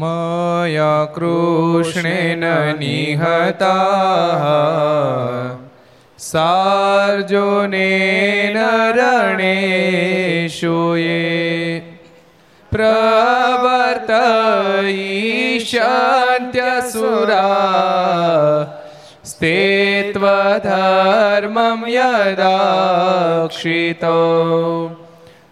मया कृष्णेन निहताः सार्जुनेन रणेषु ये प्रवर्तयिष्यन्त्यसुरा स्ते त्वधर्मं यदाक्षितो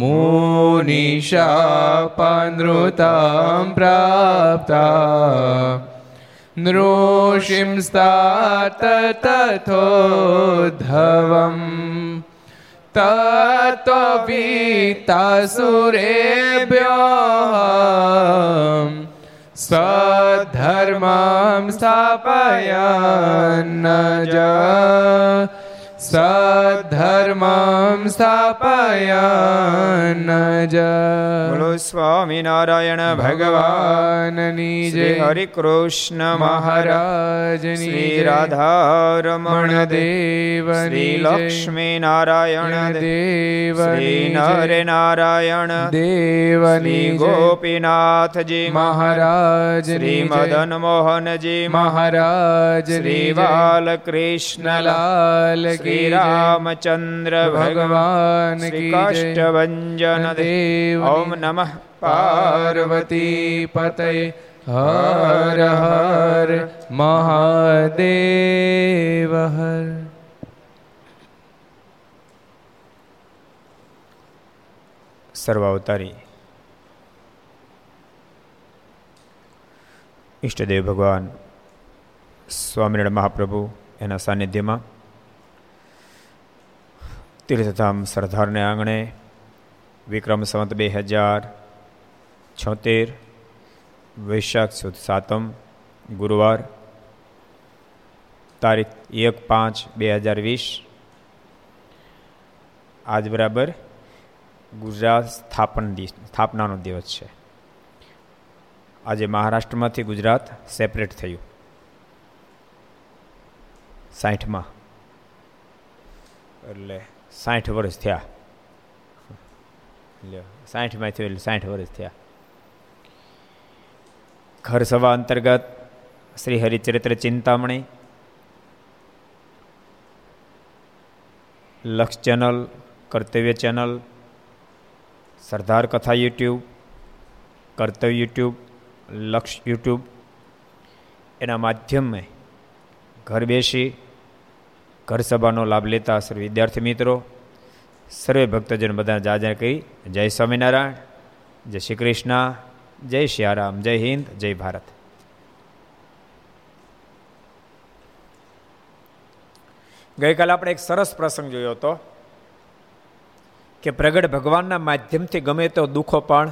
मुनिशापनृतां प्राप्ता नृषिंस्तात तथोद्धवम् तत्त्वपीतासुरेभ्यो सद्धर्मां स्थापयन् ज સધર્મમ સ્થાપયન જ બોલો સ્વામિનારાયણ ભગવાનની જય હરિ કૃષ્ણ મહારાજની શ્રી રાધારમણ દેવ શ્રી લક્ષ્મી નારાયણ દેવ શ્રી નરે નારાયણ દેવની ગોપીનાથજી મહારાજ શ્રી મદન મોહનજી મહારાજ શ્રી બાલકૃષ્ણલાલ શ્રી રામચંદ્ર ભગવાન કાષ્ટભન દેવ ઓમ નમઃ પાર્વતી પતય હર હર મહાદેવ હર સર્વાવતારી ઈષ્ટદેવ ભગવાન સ્વામિનારાયણ મહાપ્રભુ એના સાનિધ્યમાં તીર્થધામ સરદારને આંગણે, વિક્રમ સંવત બે હજાર છોતેર, વૈશાખ સુદ સાતમ, ગુરુવાર, તારીખ એક પાંચ બે હજાર વીસ. આજ બરાબર ગુજરાત સ્થાપન સ્થાપનાનો દિવસ છે. આજે મહારાષ્ટ્રમાંથી ગુજરાત સેપરેટ થયું. સાઠમાં એટલે સાઠ વર્ષ થયા સાઠમાં થયું એટલે સાઠ વર્ષ થયા ઘર સભા અંતર્ગત શ્રી હરિચરિત્ર ચિંતામણી લક્ષ ચેનલ કર્તવ્ય ચેનલ સરદાર કથા યુટ્યુબ કર્તવ્ય યુટ્યુબ લક્ષ યુટ્યુબ એના માધ્યમે ઘર બેસી ઘર સભાનો લાભ લેતા સર્વ વિદ્યાર્થી મિત્રો, સર્વે ભક્તજન બધા જાજર કરી, જય સ્વામિનારાયણ, જય શ્રી કૃષ્ણ, જય શ્યારામ જય હિન્દ, જય ભારત. ગઈકાલે આપણે એક સરસ પ્રસંગ જોયો હતો કે પ્રગટ ભગવાનના માધ્યમથી ગમે તો દુઃખો પણ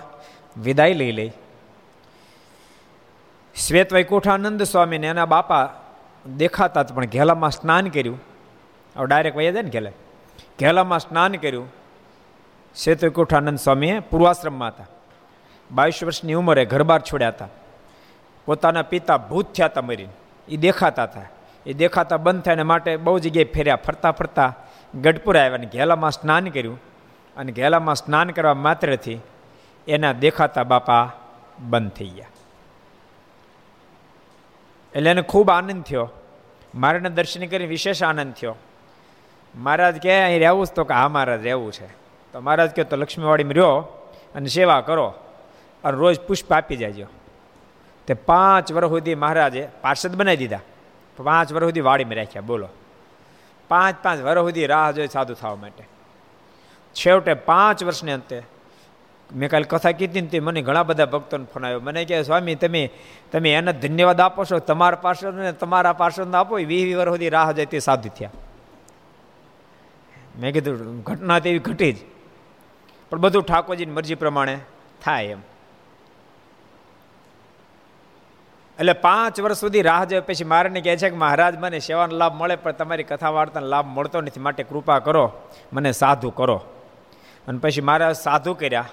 વિદાય લઈ લે. શ્વેત વૈકુંઠાનંદ સ્વામીને એના બાપા દેખાતા પણ ઘેલામાં સ્નાન કર્યું. હવે ડાયરેક્ટ વહી જાય ને ઘેલે ઘેલામાં સ્નાન કર્યું શેતુકુઠાનંદ સ્વામીએ પૂર્વાશ્રમમાં હતા બાવીસ વર્ષની ઉંમરે ઘરબાર છોડ્યા હતા પોતાના પિતા ભૂત થયા હતા મરીને એ દેખાતા હતા એ દેખાતા બંધ થાય માટે બહુ જગ્યાએ ફેર્યા ફરતા ફરતા ગઢપુર આવ્યા અને ઘેલામાં સ્નાન કર્યું અને ઘેલામાં સ્નાન કરવા માત્રથી એના દેખાતા બાપા બંધ થઈ ગયા એટલે એને ખૂબ આનંદ થયો મારાને દર્શન કરી વિશેષ આનંદ થયો મહારાજ કે અહીં રહેવું જ તો કે હા, મહારાજ, રહેવું છે. તો મહારાજ કહે, તો લક્ષ્મીવાડીમાં રહ્યો અને સેવા કરો અને રોજ પુષ્પ આપી જાજો. તે પાંચ વર્ષ સુધી મહારાજે પાર્ષદ બનાવી દીધા. પાંચ વર્ષ સુધી વાડીમાં રાખ્યા, બોલો. પાંચ પાંચ વર્ષ સુધી રાહ જોઈ સાધુ થવા માટે. છેવટે પાંચ વર્ષને અંતે મેં કાલે કથા કીધી ને તે મને ઘણા બધા ભક્તોને ફોન આવ્યો. મને કહે, સ્વામી, તમે તમે એને ધન્યવાદ આપો છો. તમારા પાર્ષદ ને તમારા પાર્ષદને આપો. વીસ વીસ વર્ષ સુધી રાહ જાય તે સાધુ થયા. મેં કીધું, ઘટના તેવી ઘટી જ. પણ બધું ઠાકોરજીની મરજી પ્રમાણે થાય એમ. એટલે પાંચ વર્ષ સુધી રાહ જોઈ, પછી મારાને કહે છે કે, મહારાજ, મને સેવાનો લાભ મળે, પણ તમારી કથા વાર્તાનો લાભ મળતો નથી. માટે કૃપા કરો, મને સાધુ કરો. અને પછી મારા સાધુ કર્યા.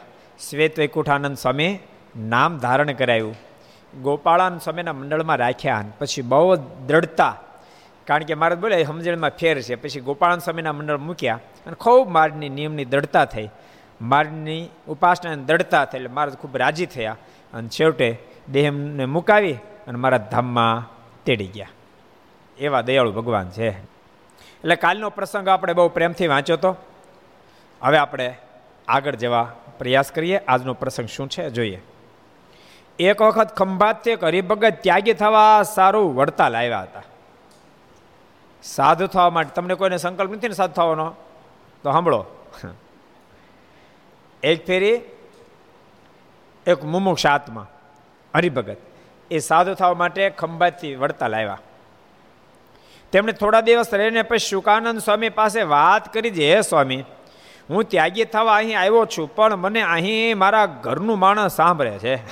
શ્વેત વૈકુંઠાનંદ સ્વામી નામ ધારણ કરાયું. ગોપાળાન સ્વામીના મંડળમાં રાખ્યા પછી બહુ દ્રઢતા કારણ કે મારે બોલે સમજણમાં ફેર છે. પછી ગોપાળાનંદ સ્વામીના મંડળ મૂક્યા અને ખૂબ મારની નિયમની દ્રઢતા થઈ. મારની ઉપાસનાની દ્રઢતા થઈ એટલે મારા ખૂબ રાજી થયા અને છેવટે દેહમને મુકાવી અને મારા ધામમાં તેડી ગયા. એવા દયાળુ ભગવાન છે. એટલે કાલનો પ્રસંગ આપણે બહુ પ્રેમથી વાંચ્યો તો. હવે આપણે આગળ જવા પ્રયાસ કરીએ. આજનો પ્રસંગ શું છે જોઈએ. એક વખત ખંભાતથી એક હરિભગત ત્યાગી થવા સારું વડતાલ આવ્યા હતા. સાધુ થવા માટે. તમને કોઈને સંકલ્પ નથી ને સાધુ થવાનો? તો સાંભળો. એક ફેરી એક મુમુક્ષ આત્મા, હરિભગત. એ સાધુ થવા માટે ખંભાતથી વડતાલ આવ્યા તેમણે થોડા દિવસ રહીને પછી શુકાનંદ સ્વામી પાસે વાત કરી છે હે સ્વામી, હું ત્યાગી થવા અહીં આવ્યો છું, પણ મને અહીં મારા ઘરનું માણસ સાંભળે છે.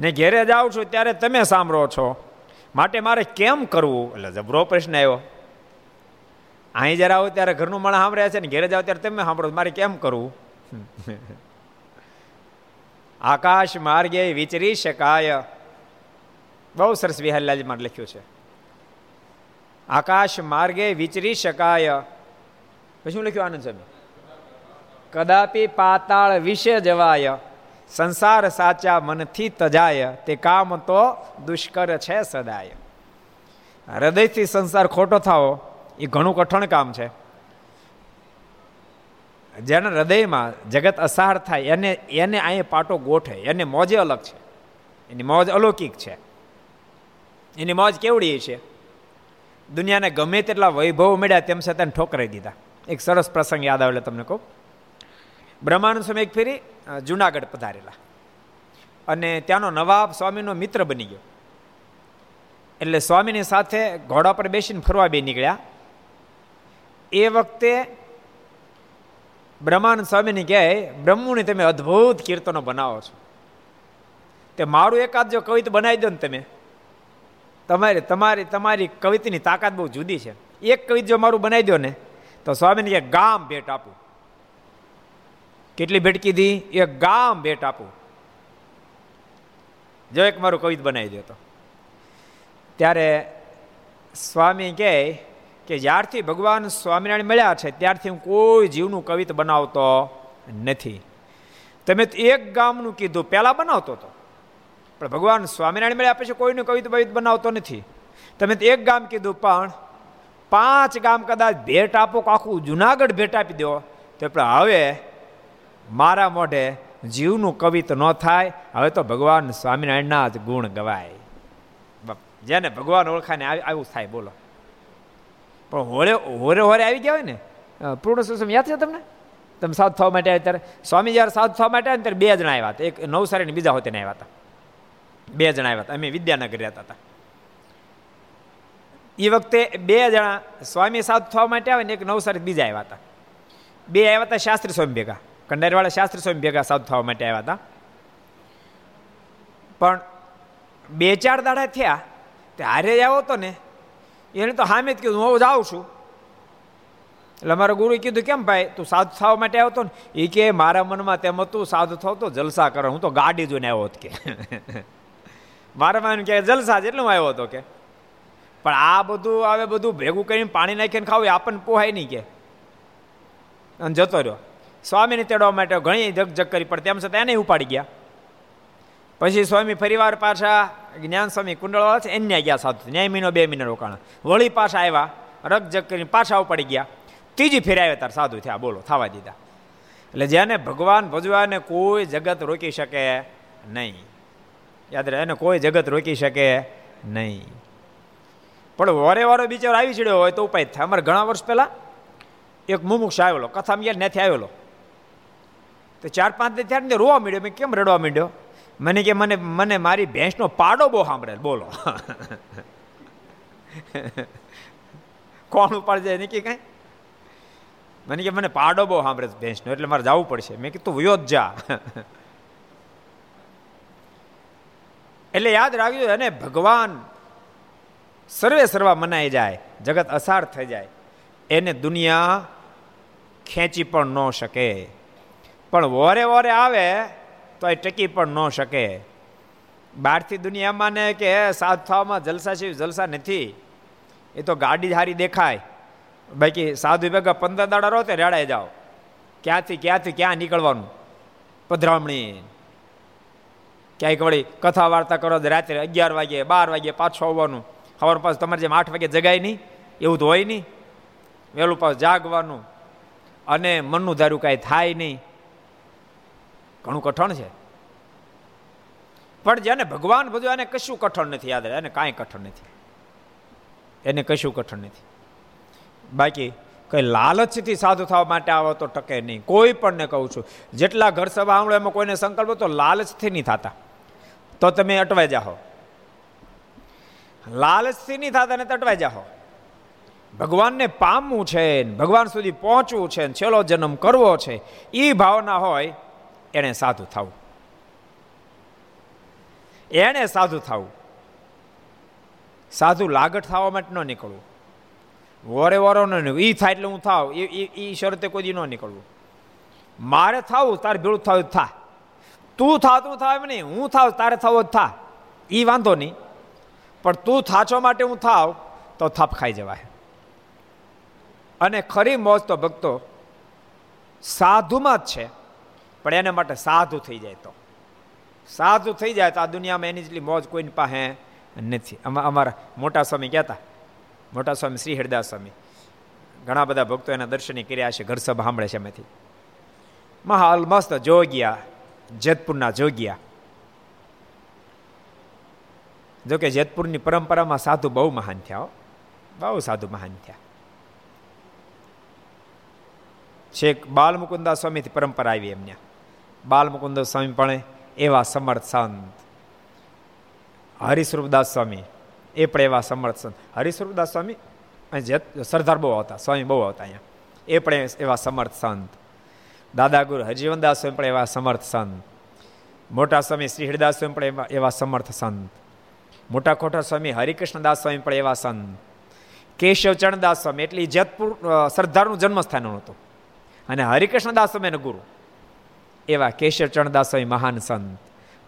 ને ઘેરે જાઉં છું ત્યારે તમે સાંભળો છો. માટે મારે કેમ કરવું? એટલે જબરો પ્રશ્ન આવ્યો. અહીં જ્યારે આવો ત્યારે ઘરનું માણસ સાંભળ્યા છે ને ઘેરે જાવ ત્યારે તમે સાંભળો, મારે કેમ કરવું? આકાશ માર્ગે વિચરી શકાય. બહુ સરસ વિહલ્લાજીમાં લખ્યું છે. આકાશ માર્ગે વિચરી શકાય. પછી શું લખ્યું આનંદ સાહેબ કદાપી પાતાળ વિશે જવાય. સંસાર સાચા મનથી તજાય, તે કામ તો દુષ્કર છે સદાય. હૃદયથી સંસાર ખોટો થાવો, એ ઘણું કઠણ કામ છે. જેના હૃદયમાં જગત અસાર થાય, એને એને અહીંયા પાટો ગોઠે, એને મોજે અલગ છે. એની મોજ અલૌકિક છે. એની મોજ કેવડી છે? દુનિયાને ગમે તેટલા વૈભવ મળ્યા, તેમ છતાં ઠોકરાઈ દીધા. એક સરસ પ્રસંગ યાદ આવે તમને કહું. બ્રહ્માનંદ સ્વામી એક ફેરી જુનાગઢ પધારેલા. અને ત્યાંનો નવાબ સ્વામીનો મિત્ર બની ગયો. એટલે સ્વામીની સાથે ઘોડા પર બેસીને ફરવા બે નીકળ્યા. એ વખતે બ્રહ્માનંદ સ્વામીને કહે, બ્રહ્મુની તમે અદ્ભુત કીર્તનો બનાવો છો. તે મારું એકાદ જો કવિતા બનાવી દો ને તમે, તમારી તમારી તમારી કવિતાની તાકાત બહુ જુદી છે. એક કવિત જો મારું બનાવી દો ને, તો સ્વામીને કે ગામ ભેટ આપું. કેટલી ભેટ કીધી? એક ગામ ભેટ આપું. જો એક મારું કવિત બનાવી દો તો. ત્યારે સ્વામી કહે કે જ્યારથી ભગવાન સ્વામિનારાયણ મળ્યા છે, ત્યારથી હું કોઈ જીવનું કવિત બનાવતો નથી. તમે એક ગામનું કીધું, પહેલાં બનાવતો હતો પણ ભગવાન સ્વામિનારાયણ મળ્યા પછી કોઈનું કવિત બવિત બનાવતો નથી. તમે એક ગામ કીધું, પણ પાંચ ગામ કદાચ ભેટ આપો આખું જુનાગઢ ભેટ આપી દો, તો પણ હવે મારા મોઢે જીવનું કવિત ન થાય, હવે તો ભગવાન સ્વામિનારાયણના જ ગુણ ગવાય. જેને ભગવાન ઓળખાને આવું થાય, બોલો. પણ હોળે હોરે હોરે આવી ગયા હોય ને પૂર્ણ સુસમ યાદ છે તમને? તમે સાથ થવા માટે આવ્યા ત્યારે? સ્વામી જ્યારે સાથ થવા માટે આવ્યા ત્યારે બે જણા આવ્યા હતા. એક નવસારી બીજા હોતે આવ્યા હતા. બે જણા આવ્યા હતા. અમે વિદ્યાનગર રહેતા હતા. એ વખતે બે જણા સ્વામી સાથ થવા માટે આવે ને એક નવસારી બીજા આવ્યા હતા. બે આવ્યા હતા શાસ્ત્રી સ્વામી ભેગા. કંડારીવાળા શાસ્ત્રી સ્વામી ભેગા સાધુ થવા માટે આવ્યા હતા. પણ બે ચાર દાડા થયા, તે હારે આવ્યો હતો ને, એને તો હામે જ કીધું, હું જાઉં છું. એટલે અમારો ગુરુએ કીધું, કેમ ભાઈ, તું સાધુ થવા માટે આવ્યો હતો ને? એ કે, મારા મનમાં તેમ હતું, સાધુ થવ તો જલસા કરો, હું તો ગાડી જોઈને આવ્યો કે. મારા મન કે જલસા જ એટલે હું આવ્યો હતો કે. પણ આ બધું આવે બધું ભેગું કરીને પાણી નાખીને ખાવું આપણને પોહાય નહીં કે. અને જતો રહ્યો. સ્વામીને તેડવા માટે ઘણી જગ કરી, પણ તેમ છતાં એને ઉપાડી ગયા. પછી સ્વામી ફરીવાર પાછા જ્ઞાન સ્વામી કુંડળવાળા છે, એને ગયા સાધુ. ન્યાય મહિનો બે મહિના રોકાણા. વળી પાછા આવ્યા રગ જગ કરીને પાછા ઉપાડી ગયા. ત્રીજી ફેરી આવ્યા તાર સાધુ થયા, બોલો, થવા દીધા. એટલે જેને ભગવાન ભજવાને કોઈ જગત રોકી શકે નહીં. યાદ રહે, એને કોઈ જગત રોકી શકે નહીં. પણ વારે વારે બિચારો આવી ચડ્યો હોય તો ઉપાય થાય. અમારે ઘણા વર્ષ પહેલાં એક મુમુક્ષ આવેલો, કથામાં ગયા નથી આવેલો. તો ચાર પાંચ થયા ત્યારે રોવા માંડ્યો. મેં કેમ રડવા માંડ્યો? મને કે મને મને મારી ભેંસનો પાડો બહુ સાંભળે બોલો. કોણ ઉપાડ જાય નક્કી કાંઈ? મને કે મને પાડો બહુ સાંભળે ભેંસનો, એટલે મારે જવું પડશે. મેં કીધું વયો જ એટલે યાદ રાખજો અને ભગવાન સર્વે સર્વા મનાઈ જાય, જગત અસાર થઈ જાય. એને દુનિયા ખેંચી પણ ન શકે. પણ વોરે વોરે આવે તો એ ટકી પણ ન શકે. બહારથી દુનિયામાં ને કે સાધ થવામાં જલસા છે, જલસા નથી. એ તો ગાડી હારી દેખાય. બાકી સાધુ ભેગા પંદર દાડા રહો તે રેડાઈ જાઓ. ક્યાંથી ક્યાંથી, ક્યાં નીકળવાનું? પધરામણી. ક્યાંય વળી કથા વાર્તા કરો રાત્રે અગિયાર વાગે, બાર વાગે પાછો આવવાનું. ખબર પાછું તમારે જેમ આઠ વાગે જગાય નહીં, એવું તો હોય નહીં. વહેલું પાછું જાગવાનું. અને મનનું ધારું કાંઈ થાય નહીં. ઘણું કઠણ છે. પણ જેને ભગવાન બધું એને કશું કઠણ નથી યાદ એને કાંઈ કઠણ નથી. એને કશું કઠણ નથી. બાકી કઈ લાલચથી સાધુ થવા માટે આવો તો ટકે નહીં. કોઈ પણ ને કહું છું, જેટલા ઘર સભા આંગળો એમાં કોઈને સંકલ્પ તો લાલચથી નહીં થતા. તો તમે અટવાઈ જાઓ. લાલચથી નહીં થતા ને અટવાઈ જાઓ. ભગવાનને પામવું છે ભગવાન સુધી પહોંચવું છે છેલ્લો જન્મ કરવો છે એ ભાવના હોય એણે સાધુ થવું. એણે સાધુ થવું. સાધુ લાગટ થવા માટે ન નીકળવું. વોરે વરો ન એ થાય એટલે હું થાવ. એ એ શરતે કોઈ ન નીકળવું. મારે થવું, તારે ભેળું થાય થા. તું થાતું થાવ એમ નહીં. હું થાવ, તારે થવો જ થા. એ વાંધો નહીં. પણ તું થાચો માટે હું થાવ, તો થાપ ખાઈ જવાય. અને ખરી મોજ તો ભક્તો સાધુમાં જ છે. પણ એના માટે સાધુ થઈ જાય તો. સાધુ થઈ જાય તો આ દુનિયામાં એની જેટલી મોજ કોઈની પાસે નથી. અમારા મોટા સ્વામી કહેતા, મોટા સ્વામી શ્રી હરિદાસ સ્વામી, ઘણા બધા ભક્તો એના દર્શન કર્યા છે, ઘર સભા સાંભળે છે એમાંથી. મહાલ મસ્ત જોગ્યા, જેતપુરના જોગ્યા. જોકે જેતપુરની પરંપરામાં સાધુ બહુ મહાન થયા બહુ સાધુ મહાન થયા. છેક બાલમુકુંદા સ્વામીથી પરંપરા આવી એમને. બાલમુકુંદ સ્વામી પણ એવા સમર્થ સંત હરિસ્વરૂપદાસ સ્વામી, એ પણ એવા સમર્થ સંત હરિસ્વરૂપદાસ સ્વામી જે સરદાર બહુ આવતા સ્વામી બહુ આવતા અહીંયા. એ પણ એવા સમર્થ સંત દાદા ગુરુ હરજીવનદાસ સ્વામી પણ એવા સમર્થ સંત મોટા સ્વામી શ્રી હરિદાસ સ્વામી પણ એવા સમર્થ સંત મોટા ખોટા સ્વામી હરિકૃષ્ણદાસ સ્વામી પણ એવા સંત કેશવ ચરણદાસ સ્વામી, એટલે જેતપુર સરદારનું જન્મસ્થાન હતું. અને હરિકૃષ્ણદાસ સ્વામી ગુરુ. એવા કેશવચરણદાસવામી સ્વામી મહાન સંત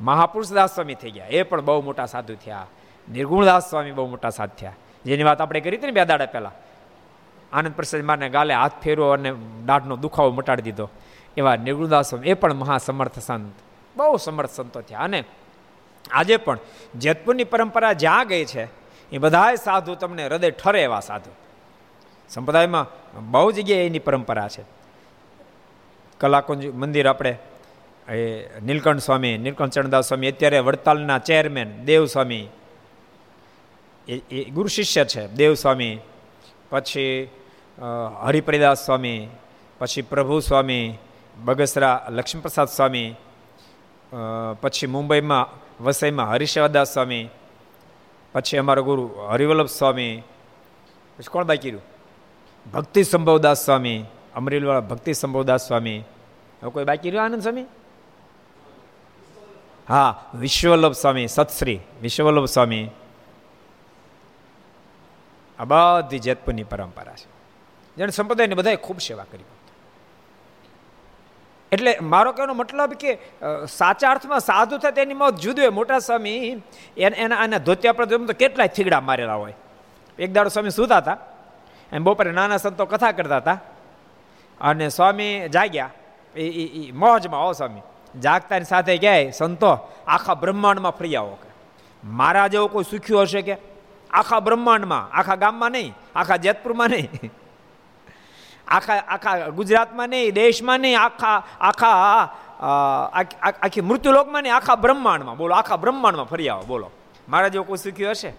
મહાપુરુષદાસ સ્વામી થઈ ગયા. એ પણ બહુ મોટા સાધુ થયા. નિર્ગુણદાસ સ્વામી બહુ મોટા સાધ થયા. જેની વાત આપણે કરી હતી ને બે દાડા પહેલા, આનંદ પ્રસાદ મારને ગાલે હાથ ફેરવો અને દાઢનો દુખાવો મટાડી દીધો. એવા નિર્ગુણદાસ સ્વામી એ પણ મહાસમર્થ સંત, બહુ સમર્થ સંતો થયા. અને આજે પણ જેતપુરની પરંપરા જ્યાં ગઈ છે, એ બધાય સાધુ તમને હૃદય ઠરે એવા સાધુ. સંપ્રદાયમાં બહુ જગ્યાએ એની પરંપરા છે. કલાકુંજ મંદિર આપણે એ નીલકંઠ સ્વામી, નીલકંઠ ચરણદાસ સ્વામી, અત્યારે વડતાલના ચેરમેન દેવ સ્વામી. એ એ ગુરુ શિષ્ય છે, દેવ સ્વામી. પછી હરિપ્રિદાસ સ્વામી, પછી પ્રભુ સ્વામી, બગસરા લક્ષ્મીપ્રસાદ સ્વામી પછી મુંબઈમાં, વસઈમાં હરિશેવાદાસ સ્વામી, પછી અમારો ગુરુ હરિવલ્લભ સ્વામી. પછી કોણ બાકી રહ્યું? ભક્તિ સંભવદાસ સ્વામી, અમરેલીવાળા ભક્તિ સંભવદાસ સ્વામી. હવે કોઈ બાકી રહ્યું આનંદ સ્વામી? હા વિશ્વવલ્લભ સ્વામી સત્શ્રી વિશ્વવલ્લભ સ્વામી આ બધી જેતપુરની પરંપરા છે જેને સંપ્રદાયની બધાએ ખૂબ સેવા કરી એટલે મારો કહેવાનો મતલબ કે સાચા અર્થમાં સાધુ થાય તેની મોત જુદું હોય મોટા સ્વામી એના એના ધોત્યા પર તો કેટલાય થીગડા મારેલા હોય એક દાડો સ્વામી સુતા હતા એમ બપોરે નાના સંતો કથા કરતા હતા અને સ્વામી જાગ્યા એ મોજમાં આવો સ્વામી જાગતાની સાથે ક્યાંય સંતો આખા બ્રહ્માંડમાં ફરી આવો કે? મારા જેવો કોઈ સુખ્યો હશે કે? આખા બ્રહ્માંડમાં, આખા ગામમાં નહીં, આખા જેતપુરમાં નહીં. આખા આખા ગુજરાતમાં નહીં, દેશમાં નહીં, આખા આખા આખી મૃત્યુલોકમાં નહીં, આખા બ્રહ્માંડમાં. બોલો, આખા બ્રહ્માંડમાં ફરી આવો, બોલો. મારા જેવો કોઈ સુખ્યો હશે?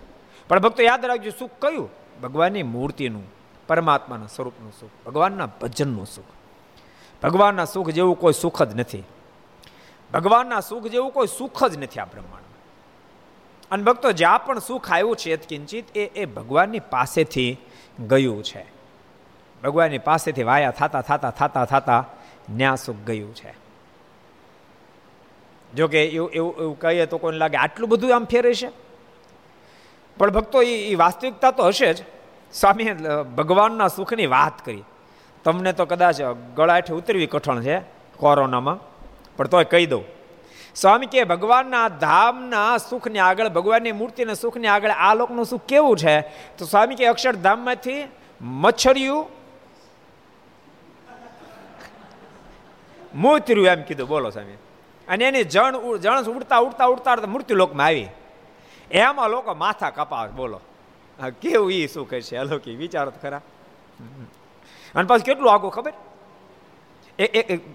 પણ ભક્તો યાદ રાખજો, સુખ કયું? ભગવાનની મૂર્તિનું, પરમાત્માના સ્વરૂપનું સુખ, ભગવાનના ભજનનું સુખ. ભગવાનના સુખ જેવું કોઈ સુખ જ નથી. ભગવાનના સુખ જેવું કોઈ સુખ જ નથી આ બ્રહ્માંડમાં. અને ભક્તો, જ્યાં પણ સુખ આવ્યું છે કિંચિત એ એ ભગવાનની પાસેથી ગયું છે. ભગવાનની પાસેથી વાયા થતા થતા થતા થતા ન્યા સુખ ગયું છે. જોકે એવું એવું એવું કહીએ તો કોઈને લાગે આટલું બધું આમ ફેર છે? પણ ભક્તો એ વાસ્તવિકતા તો હશે જ. સ્વામીએ ભગવાનના સુખની વાત કરી. તમને તો કદાચ ગળાઠે ઉતરવી કઠણ છે કોરોનામાં. પણ તોય કહી દઉં. સ્વામી કે ભગવાનના ધામના સુખને આગળ, ભગવાનની મૂર્તિના સુખને આગળ આ લોકનું સુખ કેવું છે? તો સ્વામી કે અક્ષરધામમાંથી મચ્છરિયું મોતર્યું એમ કીધું. બોલો સ્વામી. અને એની જણ જણ ઉડતા ઉડતા ઉડતા મૃત્યુ લોકમાં આવી. એમાં લોકો માથા કપાવે. બોલો. કેવું એ શું કહે છે અલૌકિક વિચારો ખરા. અને પાછું કેટલું આગું ખબર? એ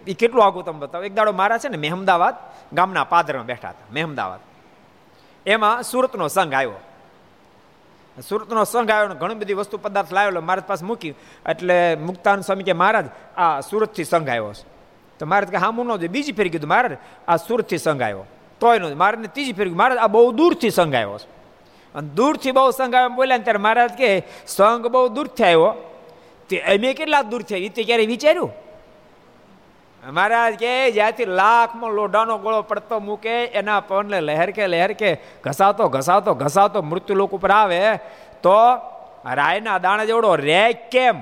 એ કેટલું આગું તમે બતાવો? એક દાડો મારા છે ને મહેમદાવાદ ગામના પાદરમાં બેઠા હતા મહેમદાવાદ એમાં સુરતનો સંઘ આવ્યો. સુરતનો સંઘ આવ્યો ઘણી બધી વસ્તુ પદાર્થ લાવેલો મારા પાસે મૂકી. એટલે મુક્તાન સ્વામી કે મહારાજ, આ સુરતથી સંઘ આવ્યો છે. તો મારે કે, હામું ન બીજી ફેરી કીધું, મહારાજ, આ સુરતથી સંઘ આવ્યો. તોય નો મારે ત્રીજી ફેરી મહારાજ, આ બહુ દૂરથી સંઘ આવ્યો છે. અને દૂરથી બહુ સંઘ આવ્યો બોલ્યા ત્યારે મહારાજ કે, સંઘ બહુ દૂરથી આવ્યો. તે અમે કેટલા દૂર છે એ તે ક્યારેય વિચાર્યું? મહારાજ કે, જ્યાંથી લાખમાં લોઢાનો ગોળો પડતો મૂકે, એના પવનને લહેર કે લહેર કે ઘસાતો ઘસાતો ઘસાતો મૃત્યુ લોક ઉપર આવે, તો રાયના દાણા જેવડો રે કેમ?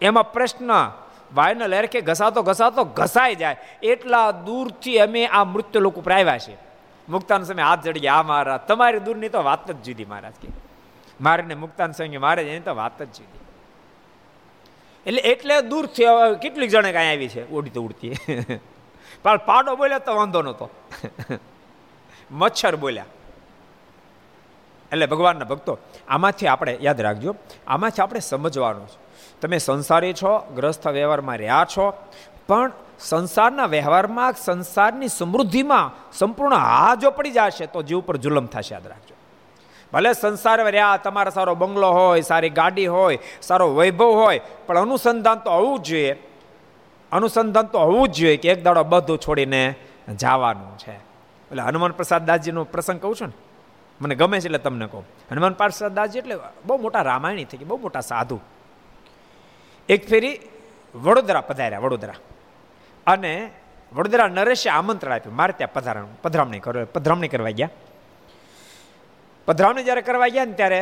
એમાં પ્રશ્ન. વાયુને લહેર કે ઘસાતો ઘસાતો, ઘસાઈ જાય. એટલા દૂરથી અમે આ મૃત્યુ લોક ઉપર આવ્યા છે મુક્તાન સમય હાથ જડી આ મહારાજ તમારી દૂરની તો વાત જ જુદી મહારાજ કે. મારે ને મુક્તાન સમય મારે એની તો વાત જ જુદી. એટલે એટલે દૂરથી કેટલીક જણે કાંઈ આવી છે, ઉડતી ઉડતી. પણ પાડો બોલ્યા તો વાંધો નહોતો. મચ્છર બોલ્યા. એટલે ભગવાનના ભક્તો, આમાંથી આપણે, યાદ રાખજો, આમાંથી આપણે સમજવાનું છે. તમે સંસારી છો ગ્રસ્થ વ્યવહારમાં રહ્યા છો, પણ સંસારના વ્યવહારમાં, સંસારની સમૃદ્ધિમાં સંપૂર્ણ હા જો પડી જશે, તો જીવ પર જુલમ થશે, યાદ રાખજો. ભલે સંસાર રહ્યા તમારા સારો બંગલો હોય, સારી ગાડી હોય, સારો વૈભવ હોય, પણ અનુસંધાન તો હોવું જ જોઈએ. અનુસંધાન તો હોવું જ જોઈએ કે એક દાડો બધું છોડીને જવાનું છે. એટલે હનુમાન પ્રસાદ દાસજીનો પ્રસંગ કહું છું ને, મને ગમે છે એટલે તમને કહું. હનુમાન પ્રસાદ દાસજી એટલે બહુ મોટા રામાયણી થઈ ગયા બહુ મોટા સાધુ. એક ફેરી વડોદરા પધાર્યા, વડોદરા. અને વડોદરા નરેશે આમંત્રણ આપ્યું, મારે ત્યાં પધારણ પધરામણી કરો, પધરામણી કરવા ગયા. પધરાવણી જ્યારે કરવા ગયા ને ત્યારે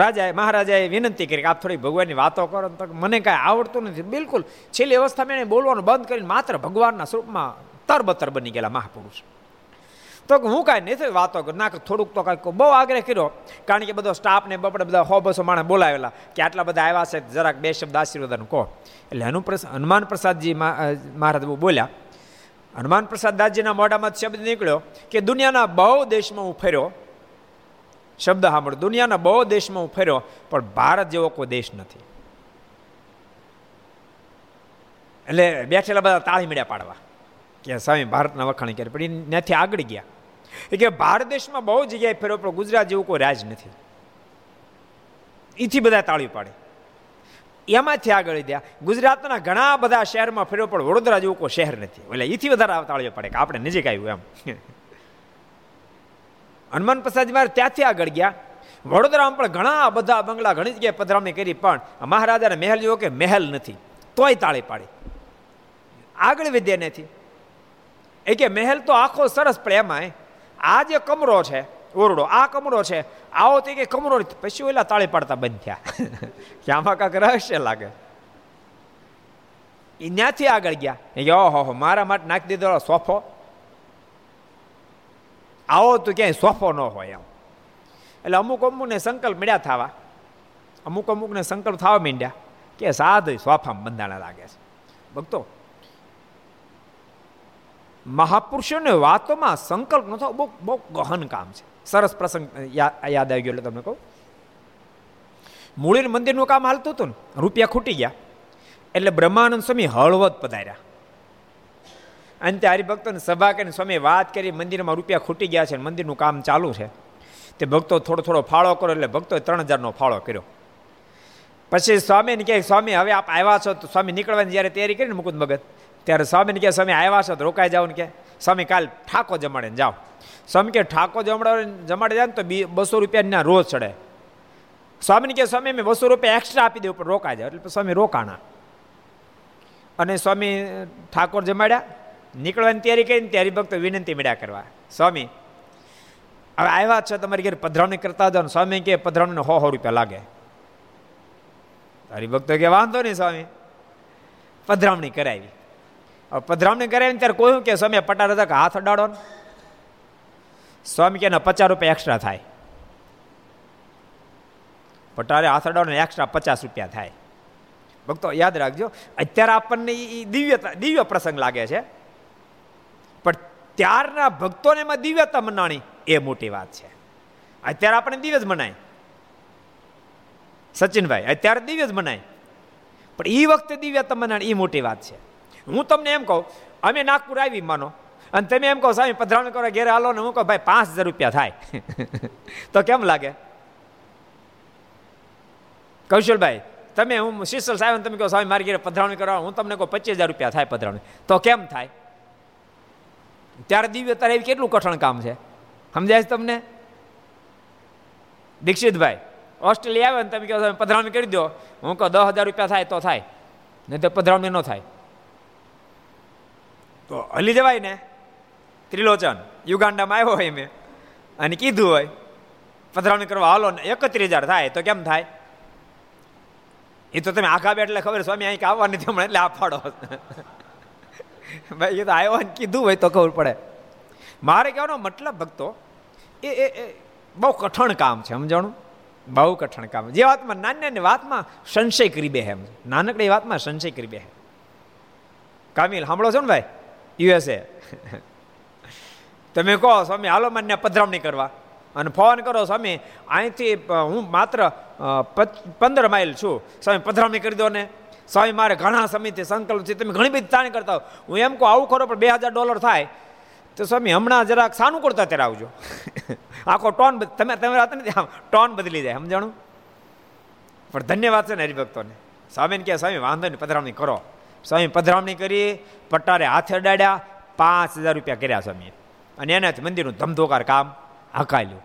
રાજાએ મહારાજાએ વિનંતી કરી કે આપ થોડી ભગવાનની વાતો કરો તો મને કાંઈ આવડતું નથી. બિલકુલ છેલ્લી અવસ્થામાં એને બોલવાનું બંધ કરીને માત્ર ભગવાનના સ્વરૂપમાં તરબતર બની ગયેલા મહાપુરુષ. તો હું કાંઈ નથી વાતો કરું. ના થોડુંક તો કાંઈક બહુ આગ્રહ કર્યો. કારણ કે બધો સ્ટાફ ને બપડે બધા હો બસો માણસ બોલાવેલા કે આટલા બધા આવ્યા છે, જરાક બે શબ્દ આશીર્વાદન કહો એટલે હનુપ્રસાદ હનુમાન પ્રસાદજી મહારાજ બોલ્યા. હનુમાન પ્રસાદ દાસજીના મોઢામાં શબ્દ નીકળ્યો કે દુનિયાના બહુ દેશમાં હું ફર્યો. શબ્દ સાંભળો, દુનિયાના બહુ દેશમાં હું ફર્યો, પણ ભારત જેવો કોઈ દેશ નથી. એટલે બેઠેલા બધા તાળી મીડ્યા પાડવા. કે સ્વામી ભારતના વખાણ કરે, પણ ત્યાંથી આગળ ગયા. એ કે ભારત દેશમાં બહુ જગ્યાએ ફેરવો પણ ગુજરાત જેવું કોઈ રાજ નથી. એથી બધા તાળી પાડે. એમાંથી આગળ ગયા ગુજરાતના ઘણા બધા શહેરમાં ફેરવો પણ વડોદરા જેવું કોઈ શહેર નથી. એટલે એથી વધારે તાળીઓ પડે કે આપણે નજીક આવ્યું એમ. હનુમાન પ્રસાદ મારે ત્યાંથી આગળ ગયા. વડોદરામાં પણ ઘણા બધા બંગલા, ઘણી જગ્યાએ પધરામણી કરી, પણ મહારાજાને મહેલ જેવો કે મહેલ નથી. તોય તાળી પાડી. આગળ વિદ્યા નથી. એ કે મહેલ તો આખો સરસ પણ એમાં આ જે કમરો છે ઓરડો આ કમરો છે. આવો તે કે કમરો પછી ઓલા તાળી પાડતા બંધ થયા. કે આમાં કાંક રહસ્ય લાગે. એ ત્યાંથી આગળ ગયા. ઓહો મારા માટે નાખી દીધો સોફો. આવો તો ક્યાંય સોફો ન હોય એમ. એટલે અમુક અમુકને સંકલ્પ મળ્યા થવા. અમુક અમુકને સંકલ્પ થવા માંડ્યા. કે સાધ સોફામાં બંધાણા લાગે છે. ભક્તો, મહાપુરુષોને વાતોમાં સંકલ્પ ન થવો બહુ બહુ ગહન કામ છે. સરસ પ્રસંગ યાદ આવી ગયો એટલે તમને કહું. મૂળીનું મંદિરનું કામ હાલતું હતું ને, રૂપિયા ખૂટી ગયા. એટલે બ્રહ્માનંદ સ્વામી હળવદ પધાર્યા. અંતે હરિભક્તોને સભા કરીને સ્વામી વાત કરી, મંદિરમાં રૂપિયા ખૂટી ગયા છે મંદિરનું કામ ચાલુ છે. તે ભક્તો થોડો થોડો ફાળો કરો એટલે ભક્તોએ ત્રણ હજારનો ફાળો કર્યો. પછી સ્વામીને કહે, સ્વામી, હવે આપ આવ્યા છો? તો સ્વામી નીકળવાની જ્યારે તૈયારી કરીને મુકુદ ભગત ત્યારે સ્વામીને કહે, સ્વામી, આવ્યા છો તો રોકાઈ જાઓ ને. કે સ્વામી, કાલ ઠાકો જમાડે જાઓ. સ્વામી કે ઠાકોર જમાડે જમાડે જાય ને તો બસો રૂપિયા રોજ ચડે. સ્વામીને કે સ્વામી, મેં બસો રૂપિયા એક્સ્ટ્રા આપી દેવું પણ રોકાય જાય. એટલે સ્વામી રોકાણા. અને સ્વામી ઠાકોર જમાડ્યા, નીકળવાની તૈયારી કરીને ત્યારે ભક્તો વિનંતી મળ્યા કરવા. સ્વામી, હવે આવ્યા છે તમારી ઘેર પધરાવણી કરતા જાઓ સ્વામી કે, પધરાવણીને સો સો રૂપિયા લાગે. હરિભક્તો કે, વાંધો નહીં સ્વામી. પધરામણી કરાવી. હવે પધરામણી કરાવી ત્યારે કહ્યું કે સ્વામી પટાર હતા કે હાથ અડાડો ને? સ્વામી કે પચાસ રૂપિયા એક્સ્ટ્રા થાય. પટારે અડાડો એક્સ્ટ્રા પચાસ રૂપિયા થાય. ભક્તો, યાદ રાખજો, અત્યારે આપણને એ દિવ્યતા દિવ્ય પ્રસંગ લાગે છે. પણ ત્યારના ભક્તોને એમાં દિવ્યતા મનાણી એ મોટી વાત છે. અત્યારે આપણે દિવ્ય જ મનાય. સચિનભાઈ, અત્યારે દિવ્ય જ મનાય. પણ એ વખતે દિવ્યતા મનાણી એ મોટી વાત છે. હું તમને એમ કહું, અમે નાગપુર આવી, માનો. અને તમે એમ કહો સાહેબ પધરાવણી કરવા ઘેરે હાલો ને હું કહું, ભાઈ, પાંચ હજાર રૂપિયા થાય. તો કેમ લાગે? કૌશલભાઈ, તમે, હું શીશલ સાહેબ તમે કહો સ્વામી મારી ઘેરે પધરાવણી કરવા હું તમને કહું, પચીસ હજાર રૂપિયા થાય પધરાવણી. તો કેમ થાય? ત્યારે દિવ્ય તારે એવી કેટલું કઠણ કામ છે? સમજાય છે તમને? દીક્ષિતભાઈ, ઓસ્ટ્રેલિયા આવે ને તમે કહો પધરાવણી કરી દો. હું કહો, દસ હજાર રૂપિયા થાય તો થાય નહીં તો પધરાવણી ન થાય. તો હલી જવાય ને? ત્રિલોચન, યુગાંડામાં આવ્યો હોય મેં. અને કીધું હોય પધરાવણી કરવા હાલો ને એકત્રીસ હજાર થાય, તો કેમ થાય? એ તો તમે આખા બે એટલે ખબર, સ્વામી અહીં આવવા નથી હમણાં, એટલે આ ભાઈ, એ તો આવ્યો ને કીધું હોય તો ખબર પડે. મારે કહેવાનો મતલબ, ભક્તો, એ એ બહુ કઠણ કામ છે, સમજાણું? બહુ કઠણ કામ. જે વાતમાં, નાની નાની વાતમાં સંશય કરી બે એમ. નાનકડી વાતમાં સંશય કરી બે કામિલ, સાંભળો છો ને ભાઈ? યુએસએ. તમે કહો, સ્વામી, હાલો મને પધરામણી કરવા. અને ફોન કરો, સ્વામી, અહીંથી હું માત્ર પંદર માઇલ છું. સ્વામી, પધરામણી કરી દો ને. સ્વામી, મારે ઘણા સમયથી સંકલ્પ છે. તમે ઘણી બધી તાણી કરતા હું. એમ કહું, આવું ખરો, પણ બે હજાર ડોલર થાય. તો સ્વામી, હમણાં જરાક સાનું કરતા ત્યારે આવજો. આખો ટોન તમે તમે વાત નથી આમ ટોન બદલી જાય, સમજાણું? પણ ધન્યવાદ છે ને હરિભક્તોને. સ્વામીને કહે, સ્વામી, વાંધો નહીં, પધરામણી કરો. સ્વામી, પધરામણી કરી, પટ્ટારે હાથે અડાડ્યા, પાંચ હજાર રૂપિયા કર્યા સ્વામી અને એનાથી મંદિરનું ધમધોકાર કામ હકાલ્યું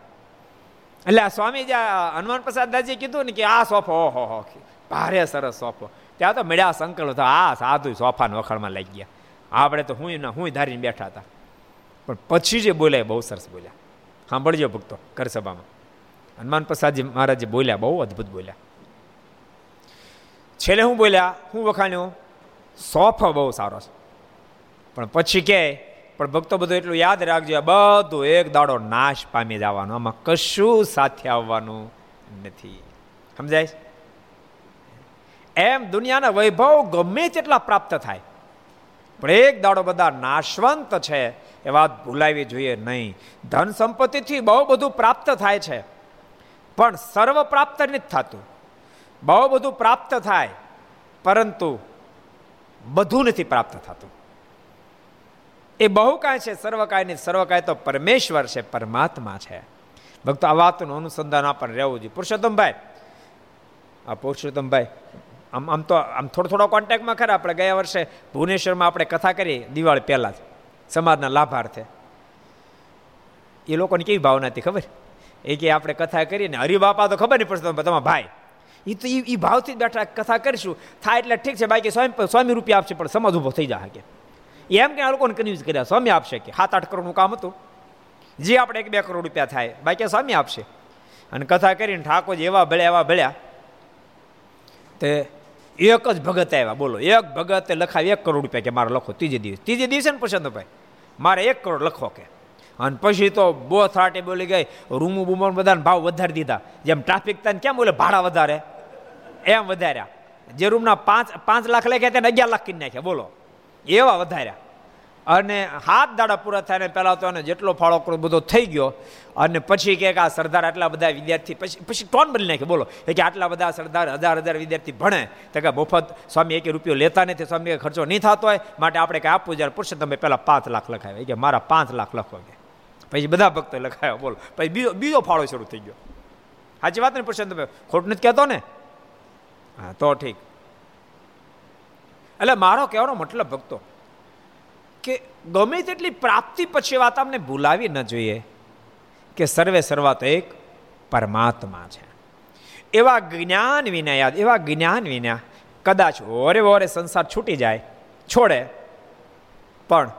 એટલે આ સ્વામી જે હનુમાન પ્રસાદ દાજીએ કીધું ને કે આ સોફો, ઓહો હો ભારે સરસ સોફો. ત્યાં તો મળ્યા સંકલ હતો આ સાધુ સોફાના વખાણમાં લાગી ગયા. આપણે તો હું હું ધારીને બેઠા હતા. પણ પછી જે બોલ્યા બહુ સરસ બોલ્યા. સાંભળજો ભક્તો કરસભામાં હનુમાન પ્રસાદજી મહારાજે બોલ્યા, બહુ અદ્ભુત બોલ્યા. છેલ્લે હું બોલ્યા, હું વખાણ્યું, સોફો બહુ સારો છે. પણ પછી કે પણ ભક્તો બધું એટલું યાદ રાખજો બધું એક દાડો નાશ પામી જવાનું. આમાં કશું સાથે આવવાનું નથી. સમજાય એમ દુનિયાના વૈભવ ગમે તેટલા પ્રાપ્ત થાય, પણ એક દાડો બધા નાશવંત છે, એ વાત ભૂલાવી જોઈએ નહીં. ધન સંપત્તિથી બહુ બધું પ્રાપ્ત થાય છે, પણ સર્વ પ્રાપ્ત નથી થતું. બહુ બધું પ્રાપ્ત થાય, પરંતુ બધું નથી પ્રાપ્ત થતું. એ બહુ કાંઈ છે સર્વકાય નહીં, સર્વ તો પરમેશ્વર છે, પરમાત્મા છે. ભક્તો, આ વાતનું અનુસંધાન આપણને રહેવું જોઈએ. પુરુષોત્તમભાઈ, આ પુરુષોત્તમભાઈ, આમ આમ તો, આમ થોડો થોડો કોન્ટેક્ટમાં ખરા, આપણે ગયા વર્ષે ભુવનેશ્વરમાં આપણે કથા કરી, દિવાળી પહેલાં જ, સમાજના લાભાર્થે. એ લોકોની કેવી ભાવના હતી ખબર? એ કે આપણે કથા કરીને હરિબાપા તો ખબર નહીં પડશે તમારા ભાઈ. એ તો એ ભાવથી બેઠા કથા કરીશું. થાય એટલે ઠીક છે, બાકી સ્વામી સ્વામી રૂપિયા આપશે, પણ સમાજ ઊભો થઈ જાય કે. એમ કે આ લોકોને કન્ફ્યુઝ કર્યા, સ્વામી આપશે કે સાત આઠ કરોડનું કામ હતું. જે આપણે એક બે કરોડ રૂપિયા થાય, બાકી સ્વામી આપશે. અને કથા કરીને ઠાકોરજી એવા ભળ્યા એવા ભળ્યા તે એક જ ભગત આવ્યા. બોલો, એક ભગતે લખાવી એક કરોડ રૂપિયા કે મારે લખો. ત્રીજે દિવસ. ત્રીજે દિવસે ને ભાઈ મારે એક કરોડ લખો કે. અને પછી તો બો થાટે બોલી ગઈ, રૂમું બૂમો બધાને ભાવ વધારી દીધા. જેમ ટ્રાફિક તને કેમ બોલે ભાડા વધારે? એમ વધાર્યા. જે રૂમના પાંચ પાંચ લાખ લખ્યા તેને અગિયાર લાખ કરી નાખ્યા. બોલો. એવા વધાર્યા. અને હાથ દાડા પૂરા થાય પહેલાં તો એને જેટલો ફાળો કરો બધો થઈ ગયો. અને પછી કે આ સરદાર આટલા બધા વિદ્યાર્થી, પછી પછી ટોન બની નાખે? બોલો. કે આટલા બધા સરદાર, હજાર હજાર વિદ્યાર્થી ભણે. તો કે મફત, સ્વામી એક રૂપિયો લેતા નથી, સ્વામી ખર્ચો નહીં થતો હોય. માટે આપણે કંઈ આપવું જ્યારે પૂછશે તમે પહેલાં પાંચ લાખ લખાવે કે મારા પાંચ લાખ લખો કે. પછી બધા ભક્તો લખાયો બોલો. પછી બીજો બીજો ફાળો શરૂ થઈ ગયો. સાચી વાત ને પૂછશે તમે ખોટું નથી કહેતો ને? હા, તો ઠીક. એટલે મારો કહેવાનો મતલબ ભક્તો, કે ગમે તેટલી પ્રાપ્તિ પછી વાત અમને ભૂલાવી ન જોઈએ કે સર્વે સર્વા તો એક પરમાત્મા છે. એવા જ્ઞાન વિના યાદ, એવા જ્ઞાન વિના કદાચ ઓરે ઓરે સંસાર છૂટી જાય, છોડે, પણ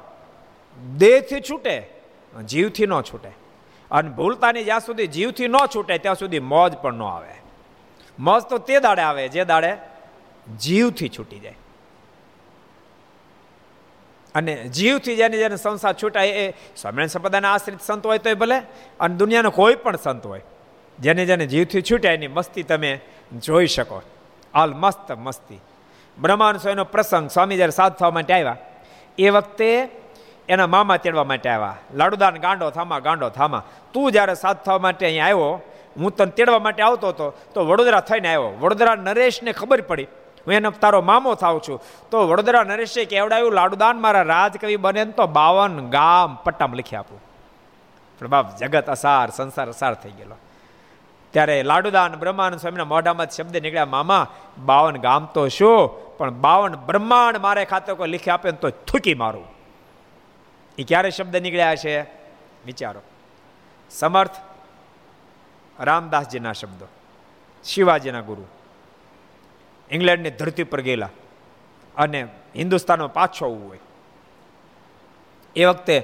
દેહથી છૂટે, જીવથી ન છૂટે. અને ભૂલતાની જ્યાં સુધી જીવથી ન છૂટે, ત્યાં સુધી મોજ પણ ન આવે. મોજ તો તે દાડે આવે, જે દાડે જીવથી છૂટી જાય. અને જીવથી જેને જેને સંસાર છૂટાય એ સ્વામિનારાયણ સંપ્રદાયના આશ્રિત સંત હોય તોય ભલે, અને દુનિયાનો કોઈ પણ સંત હોય, જેને જેને જીવથી છૂટાય એની મસ્તી તમે જોઈ શકો. આલ મસ્ત મસ્તી. બ્રહ્માન સ્વામીનો પ્રસંગ સ્વામી જ્યારે સાધ થવા માટે આવ્યા, એ વખતે એના મામા તેડવા માટે આવ્યા. લાડુદાન ગાંડો થામા ગાંડો થામા. તું જ્યારે સાથ થવા માટે અહીંયા આવ્યો, હું તને તેડવા માટે આવતો હતો, તો વડોદરા થઈને આવ્યો. વડોદરા નરેશને ખબર પડી. હું એને તારો મામો થાવ છું. તો વડોદરા નરેશે કેવડાયું? લાડુદાન મારા રાજકવિ બને તો બાવન ગામ પટ્ટામાં લખી આપું. પણ બાપ, જગત અસાર, સંસાર અસાર થઈ ગયેલો. ત્યારે લાડુદાન બ્રહ્માનંદ સ્વામીના મોઢામાં શબ્દ નીકળ્યા, મામા, બાવન ગામ તો શું? પણ બાવન બ્રહ્માંડ મારે ખાતે કોઈ લીખી આપે તો થૂકી મારું. એ ક્યારે શબ્દ નીકળ્યા છે વિચારો. સમર્થ રામદાસજીના શબ્દો. શિવાજીના ગુરુ. ઇંગ્લેન્ડની ધરતી પર ગયેલા અને હિન્દુસ્તાનમાં પાછો આવવું હોય. એ વખતે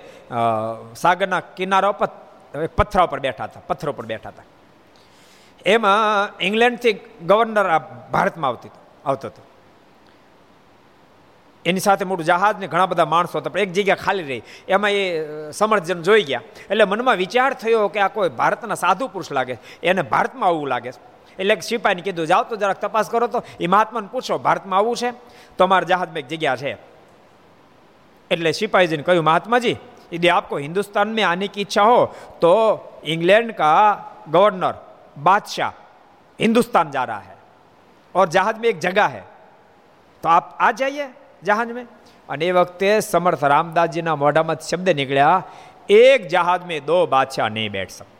સાગરના કિનારા પર પથ્થરા પર બેઠા હતા, પથ્થરો પર બેઠા હતા. એમાં ઇંગ્લેન્ડથી ગવર્નર ભારતમાં આવતી આવતો હતો. એની સાથે મોટું જહાજ ને ઘણા બધા માણસો હતા, પણ એક જગ્યા ખાલી રહી. એમાં એ સમર્થજન જોઈ ગયા. એટલે મનમાં વિચાર થયો કે આ કોઈ ભારતના સાધુ પુરુષ લાગે, એને ભારતમાં આવવું લાગે. એટલે સિપાહીને કીધું જાઓ તો જરાક તપાસ કરો તો એ મહાત્માને પૂછો ભારતમાં આવવું છે તો અમારા જહાજમાં એક જગ્યા છે એટલે સિપાહીજીને કહ્યું મહાત્માજી यदि आपको हिंदुस्तान में आने की इच्छा हो तो इंग्लैंड का गवर्नर बादशाह हिंदुस्तान जा रहा है और जहाज में एक जगह है तो आप आ जाइए जहाज में અને એ વખતે સમર્થ રામદાસજીના મોઢામાં શબ્દ નીકળ્યા એક जहाज में दो बादशाह नहीं बैठ सकते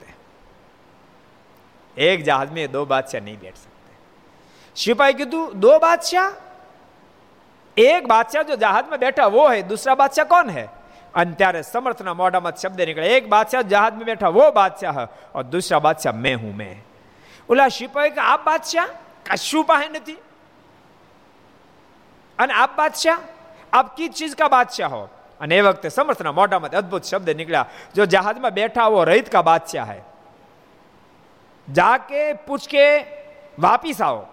एक जहाज में दो बादशाह नहीं बैठ सकते सिपाही कीधु दो बादशाह एक बादशाह जो जहाज में बैठा वो है दूसरा बादशाह कौन है અને ત્યારે સમર્થના મોઢામાં શબ્દ નીકળે એક બાદશાહ જહાજ में बैठा वो बादशाह है और दूसरा बादशाह मैं हूं मैं ઓલા સિપાહી કે આપ બાદશાહ કશું પાસે નથી અને આપ બાદશાહ આપ કી ચીજ કા બાદશાહ હો અને એ વખતે સમર્થના મોઢામાં અદ્ભુત શબ્દ નીકળ્યા જો જહાજમાં બેઠા હો રહીત કા બાદશાહ है જાકે પૂછ કે વાપિસ આવો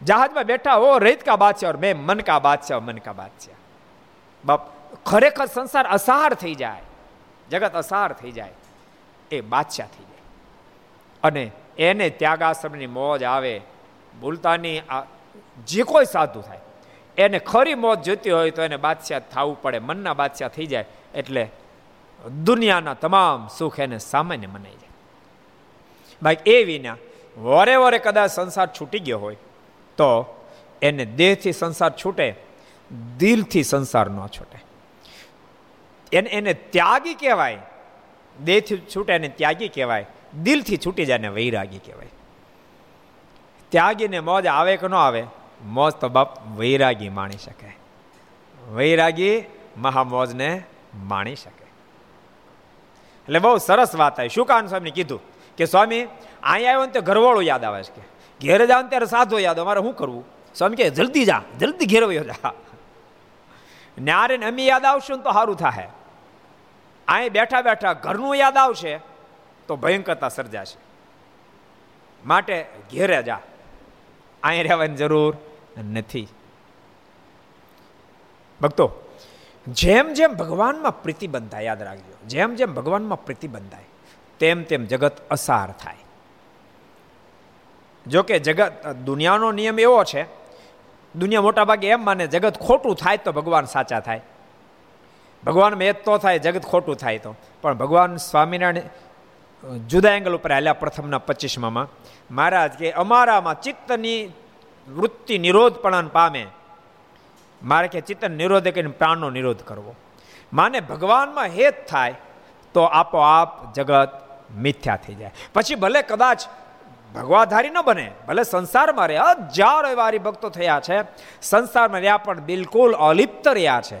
જહાજમાં બેઠા હો રહીત કા બાદશાહ ઓર મેં મન કા બાદશાહ મન કા બાદશાહ બાપ ખરેખર સંસાર અસાર થઈ જાય જગત અસાર થઈ જાય એ બાદશાહ થઈ જાય અને એને ત્યાગાશ્રમની મોજ આવે, ભૂલતાની આ જે કોઈ સાધુ થાય, એને ખરી મોત જોતી હોય તો એને બાદશાહ થવું પડે, મનના બાદશાહ થઈ જાય, એટલે દુનિયાના તમામ સુખ એને સામાન્ય મનાઈ જાય. બાકી એ વિના વરે વરે કદાચ સંસાર છૂટી ગયો હોય, તો એને દેહથી સંસાર છૂટે, દિલથી સંસાર ન છૂટે. એને એને ત્યાગી કહેવાય. દેહથી છૂટે એને ત્યાગી કહેવાય. દિલથી છૂટી જાય ને વૈરાગી કહેવાય. ત્યાગીને મોજ આવે કે ન આવે, મોજ તો બાપ વૈરાગી માણી શકે. વૈરાગી મહામોજને માણી શકે. એટલે બહુ સરસ વાત આવી શુકાન સ્વામીને કીધું? કે સ્વામી અહીંયા આવ્યો ને તો ઘરવાળો યાદ આવે છે કે, ઘેર જાવ ત્યારે સાધો યાદ અમારે શું કરવું? સ્વામી કે જલ્દી જા, જલ્દી ઘેર વયો જા. ન્યારે અમે યાદ આવશું ને તો સારું થાય અહીં બેઠા બેઠા ઘરનું યાદ આવશે તો ભયંકરતા સર્જાશે. માટે ઘેરે જા. અહીં રહેવાની જરૂર નથી. ભક્તો, જેમ જેમ ભગવાનમાં પ્રીતિ બંધાય યાદ રાખજો, જેમ જેમ ભગવાનમાં પ્રીતિ બંધાય તેમ તેમ જગત અસાર થાય. જોકે જગત, દુનિયાનો નિયમ એવો છે, દુનિયા મોટાભાગે એમ માને જગત ખોટું થાય તો ભગવાન સાચા થાય. ભગવાન મેદ તો થાય, જગત ખોટું થાય તો. પણ ભગવાન સ્વામિનારાયણ, જુદા એંગલ ઉપર આવેલા પ્રથમના પચીસમાં મહારાજ, કે અમારામાં ચિત્તની વૃત્તિ નિરોધપણાન પામે. મારે કે, ચિત્ત નિરોધ કરીને પ્રાણનો નિરોધ કરવો. માને ભગવાનમાં હેત થાય, તો આપોઆપ જગત મિથ્યા થઈ જાય. પછી ભલે કદાચ ભગવાધારી ન બને, ભલે સંસારમાં રહે હજારો એવા ભક્તો થયા છે. સંસારમાં રહ્યા પણ બિલકુલ અલિપ્ત રહ્યા છે.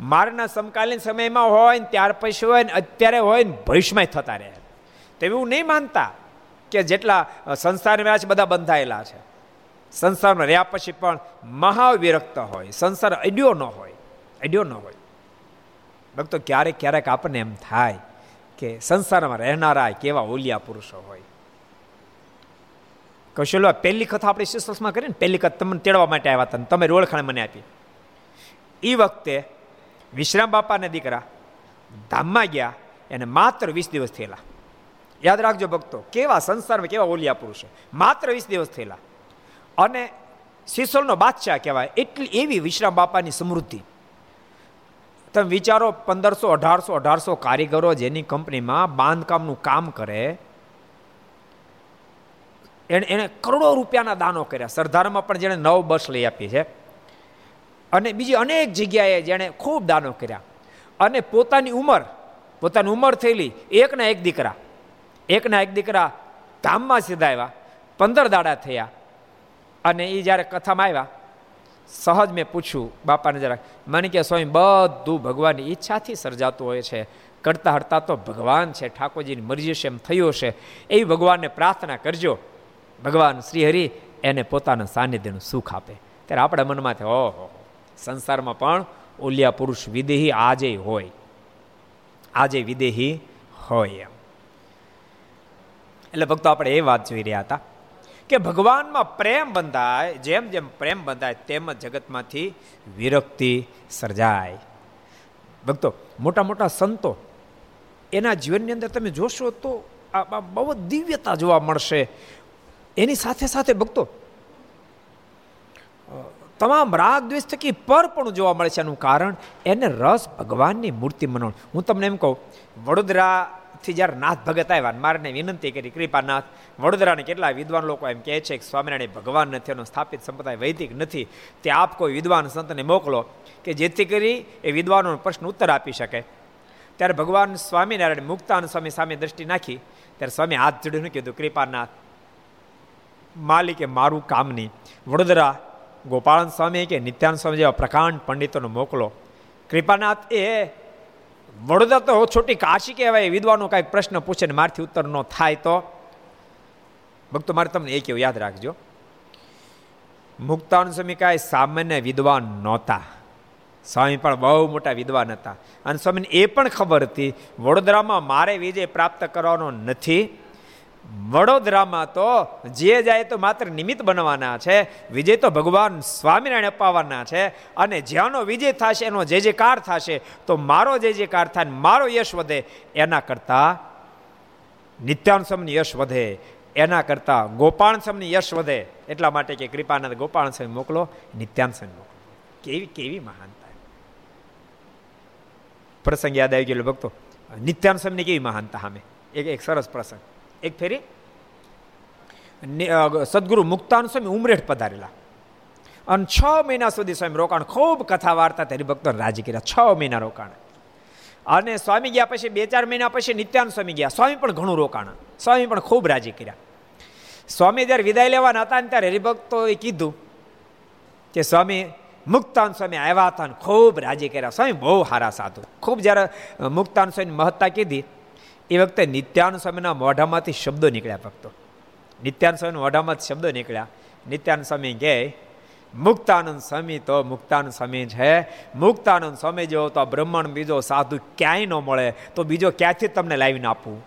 મારના સમકાલીન સમયમાં હોય ને ત્યાર પછી હોય ને અત્યારે હોય ને ભવિષ્યમાં થતા રહે. તેવું નહીં માનતા કે જેટલા સંસારમાં રહ્યા છે બધા બંધાયેલા છે. સંસારમાં રહ્યા પછી પણ મહાવિરક્ત હોય. સંસાર અડ્યો ન હોય. અડ્યો ન હોય. ભક્તો, ક્યારેક ક્યારેક આપણને એમ થાય કે સંસારમાં રહેનારા કેવા ઓલિયા પુરુષો હોય. કૌશલ્ય પહેલી કથા આપણે શિસ્તમાં કરીને પહેલી કથા તમને તેડવા માટે આવ્યા હતા તમે ઓળખાણ મને આપી. એ વખતે વિશ્રામ બાપાના દીકરા ધામમાં ગયા, એને માત્ર વીસ દિવસ થયેલા. યાદ રાખજો ભક્તો, કેવા સંસારમાં કેવા ઓલિયા પુરુષો. માત્ર વીસ દિવસ થયેલા. અને સિસોલનો બાદશાહ કહેવાય, એટલી એવી વિશ્રામ બાપાની સમૃદ્ધિ. તમે વિચારો પંદરસો, અઢારસો અઢારસો કારીગરો જેની કંપનીમાં બાંધકામનું કામ કરે, એણે એણે કરોડો રૂપિયાના દાનો કર્યા. સરદારમાં પણ જેણે નવ બસ લઈ આપી છે. અને બીજી અનેક જગ્યાએ જેણે ખૂબ દાનો કર્યા. અને પોતાની ઉંમર પોતાની ઉંમર થયેલી એકના એક દીકરા, એકના એક દીકરા ધામમાં સીધા આવ્યા પંદર દાડા થયા. અને એ જ્યારે કથામાં આવ્યા સહજ મેં પૂછ્યું, બાપાને જરાક મને કે સ્વામી, બધું ભગવાનની ઈચ્છાથી સર્જાતું હોય છે. કરતા હરતા તો ભગવાન છે, ઠાકોરજીની મરજી છે, એમ થયું હશે. એવી ભગવાનને પ્રાર્થના કરજો. ભગવાન શ્રી હરિ એને પોતાના સાનિધ્યનું સુખ આપે. ત્યારે આપણા મનમાં થાય ઓહો, સંસારમાં પણ ઓલિયા પુરુષ વિદેહી આજે હોય. આજે વિદેહી હોય એમ. એટલે ભક્તો, આપણે એ વાત જોઈ રહ્યા હતા. કે ભગવાનમાં પ્રેમ બંધાય, જેમ જેમ પ્રેમ બંધાય તેમ જ જગતમાંથી વિરક્તિ સર્જાય. ભક્તો, મોટા મોટા સંતો, એના જીવનની અંદર તમે જોશો તો આ બહુ દિવ્યતા જોવા મળશે. એની સાથે સાથે ભક્તો તમામ રાગ દ્વેષ થકી પર પણ જોવા મળે છે એનું કારણ, એને રસ ભગવાનની મૂર્તિ મનો હું તમને એમ કહું વડોદરાથી જ્યારે નાથ ભગત આવ્યા મારને વિનંતી કરી, કૃપાનાથ, વડોદરાને કેટલા વિદ્વાન લોકો એમ કહે છે કે સ્વામિનારાયણ ભગવાન નથી, એનો સ્થાપિત સંપ્રદાય વૈદિક નથી. તે આપ કોઈ વિદ્વાન સંતને મોકલો કે જેથી કરી એ વિદ્વાનોનો પ્રશ્ન ઉત્તર આપી શકે. ત્યારે ભગવાન સ્વામિનારાયણ મુક્તાન સ્વામી સામે દ્રષ્ટિ નાખી. ત્યારે સ્વામી હાથ જોડીને કીધું, કૃપાનાથ, માલિકે મારું કામ નહીં. વડોદરા ગોપાળન સ્વામી કે નિત્યાન સ્વામી જેવા પ્રકાંડ પંડિતોને મોકલો. કૃપાનાથ એ વડોદરા તો છોટી કાશી કહેવાય, વિદ્વાનો કાંઈક પ્રશ્ન પૂછે ને મારથી ઉત્તર ન થાય તો? ભક્તો, મારે તમને એ કેવું યાદ રાખજો. મુક્તાન સ્વામી કાંઈ સામાન્ય વિદ્વાન નહોતા. સ્વામી પણ બહુ મોટા વિદ્વાન હતા. અને સ્વામીને એ પણ ખબર હતી, વડોદરામાં મારે વિજય પ્રાપ્ત કરવાનો નથી. વડોદરામાં તો જે જાય તો માત્ર નિમિત્ત બનવાના છે. વિજય તો ભગવાન સ્વામિનારાયણ અપાવવાના છે. અને જ્યાંનો વિજય થશે, એનો જે જે કાર થશે, તો મારો જે જે કાર થાય મારો યશ વધે, એના કરતાં નિત્યાનસમની યશ વધે, એના કરતાં ગોપાણસમની યશ વધે. એટલા માટે કે કૃપાનંદ ગોપાણસમ મોકલો નિત્યાનસમ મોકલો. કેવી કેવી મહાનતા. પ્રસંગ યાદ આવી ગયેલો ભક્તો. નિત્યાન કેવી મહાનતા સામે? એક એક સરસ પ્રસંગ. એક ફેરી. સદગુરુ મુક્તાન સ્વામી ઉમરેઠ પધારેલા. અને છ મહિના સુધી સ્વામી રોકાણ ખૂબ કથા વાર્તા તેની ભક્તોને રાજી કર્યા. છ મહિના રોકાણ. અને સ્વામી ગયા પછી, બે ચાર મહિના પછી નિત્યાન સ્વામી ગયા. સ્વામી પણ ઘણું રોકાણ. સ્વામી પણ ખૂબ રાજી કર્યા. સ્વામી જ્યારે વિદાય લેવાના હતા ને ત્યારે હરિભક્તોએ કીધું કે, સ્વામી, મુક્તાન સ્વામી આવ્યા હતા ખૂબ રાજી કર્યા. સ્વામી બહુ સારા સાધુ. ખૂબ જ્યારે મુક્તાન સ્વામીની મહત્તા કીધી એ વખતે નિત્યાન સ્વામીના મોઢામાંથી શબ્દો નીકળ્યા ભક્તો. નિત્યાન સ્વામીના મોઢામાંથી શબ્દો નીકળ્યા. નિત્યાન સ્વામી કહે મુક્તાનંદ સ્વામી તો મુક્તાનંદ સ્વામી છે મુક્તાનંદ સ્વામી જેવો તો બ્રહ્માંડ બીજો સાધુ ક્યાંય ન મળે, તો બીજો ક્યાંથી તમને લાવીને આપવું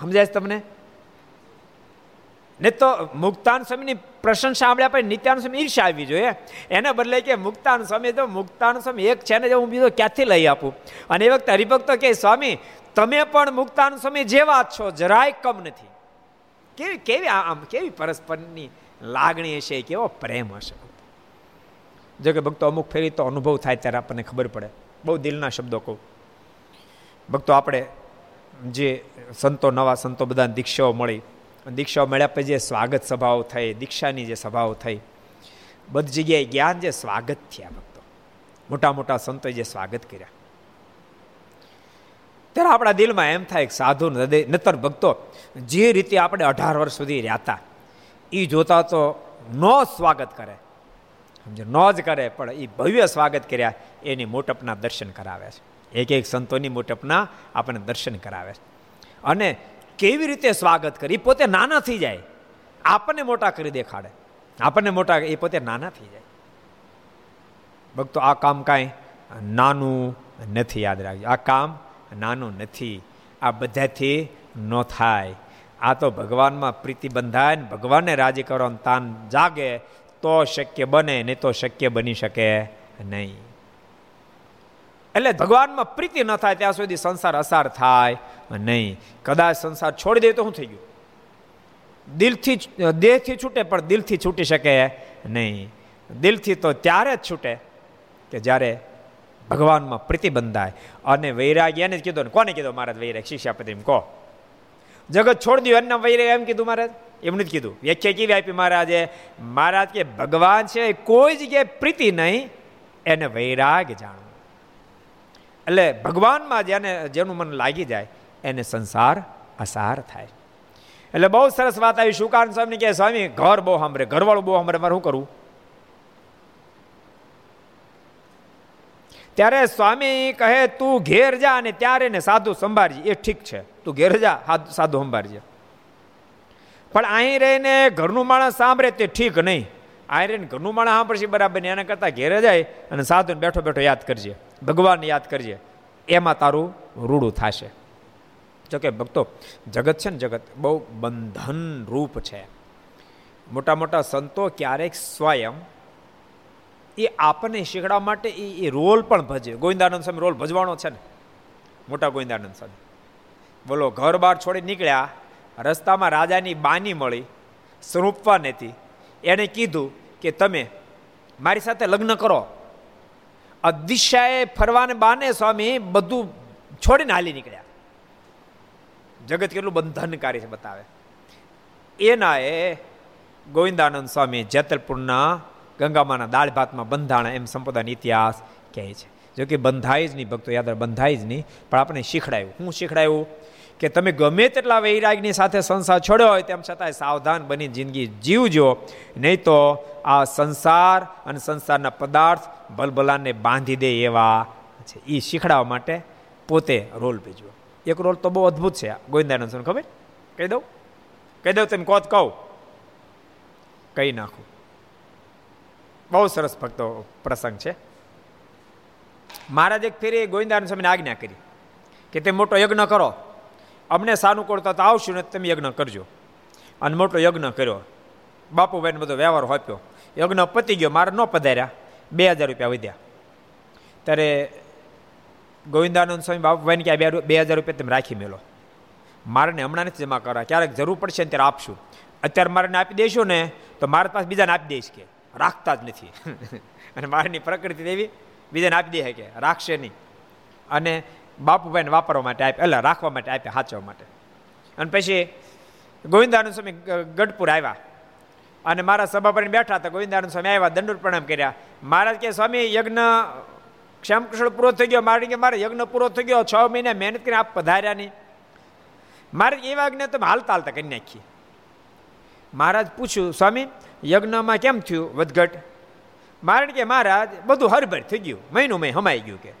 સમજાય તમને? ને તો મુક્તાન સ્વામીની પ્રશંસા સાંભળ્યા પછી નિત્યાનંદ સ્વામી ઈર્ષા આવી જોઈએ. એને બદલે કે મુક્તાન સ્વામી તો મુક્તાન સ્વામી એક છે ને હું બીજો ક્યાંથી લઈ આપું? અને એ વખતે હરિભક્તો કે સ્વામી, તમે પણ મુક્તાન સ્વામી જેવા છો, જરાય કમ નથી. કેવી કેવી આમ કેવી પરસ્પરની લાગણી હશે, કેવો પ્રેમ હશે? જો કે ભક્તો અમુક ફેરી તો અનુભવ થાય ત્યારે આપણને ખબર પડે. બહુ દિલના શબ્દો કહું. ભક્તો આપણે જે સંતો, નવા સંતો બધા દીક્ષાઓ મળી દીક્ષાઓ મળ્યા પછી જે સ્વાગત સભાઓ થઈ, દીક્ષાની જે સભાઓ થઈ, બધી જગ્યાએ જ્ઞાન જે સ્વાગત થયા ભક્તો. મોટા મોટા સંતોએ જે સ્વાગત કર્યા. ત્યારે આપણા દિલમાં એમ થાય કે સાધુ નતર ભક્તો, જે રીતે આપણે અઢાર વર્ષ સુધી રહ્યા હતા એ જોતા તો ન સ્વાગત કરે. સમજો ન જ કરે, પણ એ ભવ્ય સ્વાગત કર્યા, એની મોટપના દર્શન કરાવે છે. એક એક સંતોની મોટપના આપણને દર્શન કરાવે છે. અને કેવી રીતે સ્વાગત કરી? પોતે નાના થઈ જાય. આપણને મોટા કરી દેખાડે. આપણને મોટા, એ પોતે નાના થઈ જાય. ભક્તો, આ કામ કાંઈ નાનું નથી યાદ રાખજો. આ કામ નાનું નથી. આ બધાથી ન થાય. આ તો ભગવાનમાં પ્રીતિ બંધાય ને ભગવાનને રાજી કરવાનું તાન જાગે, તો શક્ય બને, નહીં તો શક્ય બની શકે નહીં. એટલે ભગવાનમાં પ્રીતિ ન થાય ત્યાં સુધી સંસાર અસાર થાય. નહીં, કદાચ સંસાર છોડી દે તો શું થઈ ગયું? દિલથી દેહથી છૂટે, પણ દિલથી છૂટી શકે. નહીં, દિલથી તો ત્યારે જ છૂટે કે જ્યારે ભગવાનમાં પ્રીતિ બંધાય. અને વૈરાગ્ય એને જ કીધું કોને કીધું મહારાજ વૈરાગ શિષ્યાપતિ કહો. જગત છોડી દઉં એમના વૈરાગ એમ કીધું મહારાજ? એમનું જ કીધું. વ્યાખ્યા કેવી આપી મહારાજે? મહારાજ કે ભગવાન છે, કોઈ જગ્યાએ પ્રીતિ નહીં, એને વૈરાગ જાણવું એટલે ભગવાનમાં જેને, જેનું મન લાગી જાય, એને સંસાર અસાર થાય. એટલે બહુ સરસ વાત આવી. શુકાન સ્વામી કે સ્વામી, ઘર બહુ સાંભળે, ઘરવાળું બહુ સાંભળે, મારે શું કરવું? ત્યારે સ્વામી કહે, તું ઘેર જા અને ત્યારે ને સાધુ સંભાળજે. એ ઠીક છે. તું ઘેર જા સાધુ સંભાળજે. પણ અહીં રહીને ઘરનું માણસ સાંભળે તે ઠીક નહીં. રહીને ઘરનું માણસ સાંભળશે બરાબર ને એના કરતાં ઘેરે જાય અને સાધુને બેઠો બેઠો યાદ કરજે, ભગવાનને યાદ કરજે, એમાં તારું રૂડું થશે. જોકે ભક્તો, જગત છે ને જગત બહુ બંધન રૂપ છે. મોટા મોટા સંતો ક્યારેક સ્વયં એ આપણને શીખડાવવા માટે એ એ રોલ પણ ભજે ગોવિંદાનંદ સ્વામી રોલ ભજવાનો છે ને. મોટા ગોવિંદાનંદ સ્વામી. બોલો, ઘર બહાર છોડી નીકળ્યા, રસ્તામાં રાજાની બાની મળી, સ્વરૂપવા નથી એણે કીધું કે તમે મારી સાથે લગ્ન કરો. અદિશાએ ફરવાને બાને સ્વામી બધું છોડીને હાલી નીકળ્યા. જગત કેટલું બંધનકારી છે બતાવે. એના એ ગોવિંદાનંદ સ્વામી જેતલપુરના ગંગામાના દાળ ભાતમાં બંધાણા એમ સંપ્રદાયનો ઇતિહાસ કહે છે. જો કે બંધાય જ નહીં, ભક્તો યાદ બંધાય જ નહીં, પણ આપણે શીખડાયું. હું શીખડાયું? કે તમે ગમે તેટલા વૈરાગની સાથે સંસાર છોડ્યો હોય, તેમ છતાંય સાવધાન બની જિંદગી જીવજો. નહીં તો આ સંસાર અને સંસારના પદાર્થ ભલભલાને બાંધી દે એવા છે. એ શીખડાવવા માટે પોતે રોલ ભેજવો. એક રોલ તો બહુ અદ્ભુત છે ગોવિંદાનંદ ખબર? કહી દઉં? કહી દઉં તમે કોત કહું? કહી નાખું. બહુ સરસ ભક્તો પ્રસંગ છે. મહારાજ એક ફેરી ગોવિંદાનંદ સ્વામીને આજ્ઞા કરી કે તે મોટો યજ્ઞ કરો. અમને સાનુકૂળતા તો આવશું ને તમે યજ્ઞ કરજો. અને મોટો યજ્ઞ કર્યો. બાપુભાઈને બધો વ્યવહાર હોપ્યો. યજ્ઞ પતી ગયો, મારે ન પધાર્યા. બે હજાર રૂપિયા વધ્યા. ત્યારે ગોવિંદાનંદ સ્વામી બાપુભાઈને ક્યાં બે હજાર રૂપિયા તમે રાખી મેલો. મારે હમણાં નથી જમા કરવા. ક્યારેક જરૂર પડશે ને ત્યારે આપશું. અત્યારે મારે આપી દેશો ને, તો મારા પાસે બીજાને આપી દઈશ કે. રાખતા જ નથી. અને મારની પ્રકૃતિ દેવી બીજાને આપી દે કે. રાખશે નહીં. અને બાપુભાઈને વાપરવા માટે આપ્યા એટલે રાખવા માટે આપ્યા સાચવા માટે. અને પછી ગોવિંદાનંદ સ્વામી ગઢપુર આવ્યા. અને મારા સભા પર બેઠા હતા, ગોવિંદાનંદ સ્વામી આવ્યા દંડ પ્રણામ કર્યા. મહારાજ કે, સ્વામી, યજ્ઞ શ્યામકૃષ્ણ પૂરો થઈ ગયો. મારે કે, મારે યજ્ઞ પૂરો થઈ ગયો, છ મહિના મહેનત કરીને આપ પધાર્યા નહીં. મારે એવા યજ્ઞ તમે હાલતા હાલતા કરી નાખીએ. મહારાજ પૂછ્યું, સ્વામી, યજ્ઞમાં કેમ થયું વધઘટ? મારણ કે, મહારાજ, બધું હરભર થઈ ગયું, મહિનું મહિને હમાઈ ગયું કે.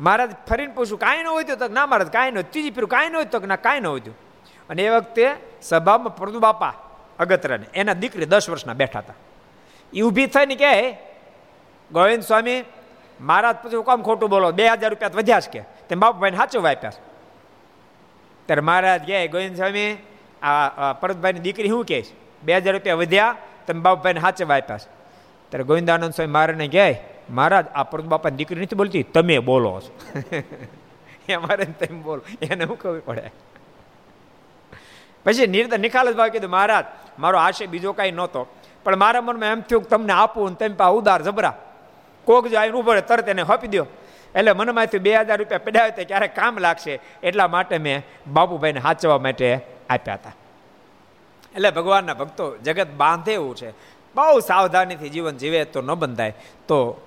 મહારાજ ફરીને પૂછું, કાંઈ ન હોય તો ના મહારાજ કાંઈ ન ત્રીજી ફેરું કાંઈ ન હોય તો ના, કાંઈ ન હોય અને એ વખતે સભામાં પ્રદુ બાપા અગત્રને એના દીકરી દસ વર્ષના બેઠા હતા. એ ઊભી થઈને કે ગોવિંદ સ્વામી મહારાજ પછી કામ ખોટું બોલો, બે હજાર રૂપિયા વધ્યા છે કે. તેમ બાપુભાઈને સાચો વાપ્યા ત્યારે મહારાજ કહે, ગોવિંદ સ્વામી, આ પરતભાઈની દીકરી શું કહે બે હજાર રૂપિયા વધ્યા, તમે બાપુભાઈને સાચે આપ્યા છે. ત્યારે ગોવિંદાનંદ સ્વામી મારાને કહે મહારાજ, આ પરત બાપાની દીકરી નથી બોલતી, તમે બોલો છો. એ મારે તમે બોલો. એને શું ખબર પડે? પછી નિર્દય નિખાલ જ ભાવ કીધું, મહારાજ, મારો આશય બીજો કાંઈ નહોતો. પણ મારા મનમાં એમ થયું કે તમને આપું ને તમે પા ઉદાર જબરા. કોક જો આવીને ઊભો તરત એને હપી દો એટલે મનમાંથી બે હજાર રૂપિયા પડાવે તો ક્યારે કામ લાગશે? એટલા માટે મેં બાપુભાઈને સાચવા માટે આપ્યા હતા. એટલે ભગવાનના ભક્તો જગત બાંધે એવું છે. બહુ સાવધાનીથી જીવન જીવે તો ન બંધાય. તો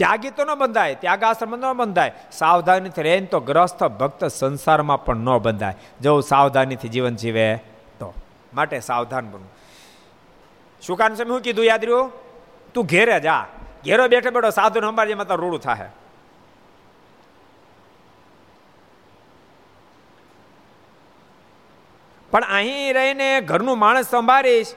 ત્યાગી તો ન બંધાય ત્યાગાશ્રમ ન બંધાય. સાવધાનીથી રહે તો ગ્રસ્થ ભક્ત સંસારમાં પણ ન બંધાય. જો સાવધાનીથી જીવન જીવે તો. માટે સાવધાન બનવું. કારણ છે શું કીધું યાદ રહ્યું? તું ઘેરે જા. ઘેરો બેઠો બેઠો સાધુ સંભાળ માતા રૂડું થાય પણ અહીં રહીને ઘરનું માણસ સંભાળીશ.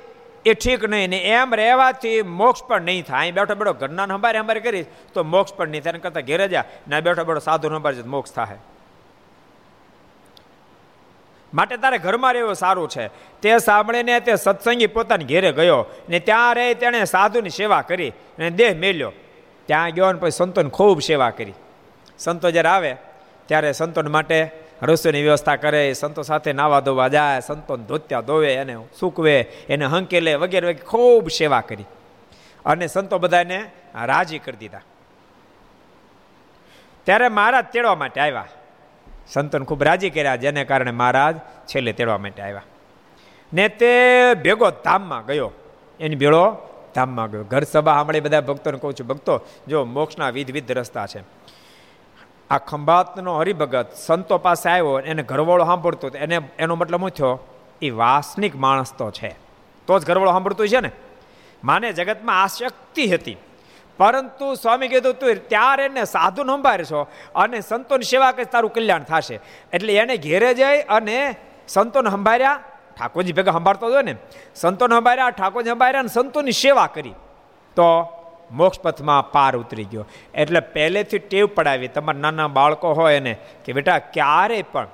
એ ઠીક નહીં ને એમ રહેવાથી મોક્ષ પણ નહીં થાય. અહીં બેઠો બેઠો ઘરના હંભારે હંભારે કરીશ તો મોક્ષ પણ નહીં થાય. કરતા ઘેરે જા ને બેઠો બેઠો સાધુ સંભાળે મોક્ષ થાય માટે તારે ઘરમાં રહેવું સારું છે. તે સાંભળીને તે સત્સંગી પોતાની ઘેરે ગયો ને ત્યાં રહી તેણે સાધુની સેવા કરી અને દેહ મેલ્યો. ત્યાં ગયો ને પછી સંતોની ખૂબ સેવા કરી. સંતો જ્યારે આવે, ત્યારે સંતોન માટે રસોઈની વ્યવસ્થા કરે, સંતો સાથે નાવા ધોવા જાય સંતોને ધોત્યા ધોવે, એને સૂકવે, એને હંકેલે વગેરે વગેરે ખૂબ સેવા કરી. અને સંતો બધાને રાજી કરી દીધા. ત્યારે મહારાજ તેડવા માટે આવ્યા. સંતોને ખૂબ રાજી કર્યા, જેને કારણે મહારાજ છેલ્લે તેડવા માટે આવ્યા. ને તે ભેગો ધામમાં ગયો. એની ભેળો ધામમાં ગયો. ઘર સભા સાંભળી બધા ભક્તોને કહું છું, ભક્તો, જો મોક્ષના વિધ વિધ રસ્તા છે. આ ખંભાતનો હરિભગત સંતો પાસે આવ્યો એને ઘરવાળો સાંભળતો એને, એનો મતલબ શું થયો, એ વાસનિક માણસ તો છે. તો જ ઘરવાળો સાંભળતું છે ને? માને જગતમાં આ શક્તિ હતી. પરંતુ સ્વામી કીધું તું ત્યારે એને સાધુ છો અને સંતોની સેવા કરી તારું કલ્યાણ થશે. એટલે એને ઘેરે જઈ અને સંતોને સંભાળ્યા. ઠાકોરજી ભેગા સંભાળતો હતો ને? સંતોને સંભાળ્યા, ઠાકોરજી સંભાળ્યા અને સંતોની સેવા કરી. તો મોક્ષ પથમાં પાર ઉતરી ગયો. એટલે પહેલેથી ટેવ પડાવી. તમારા નાના બાળકો હોય એને કે બેટા ક્યારે પણ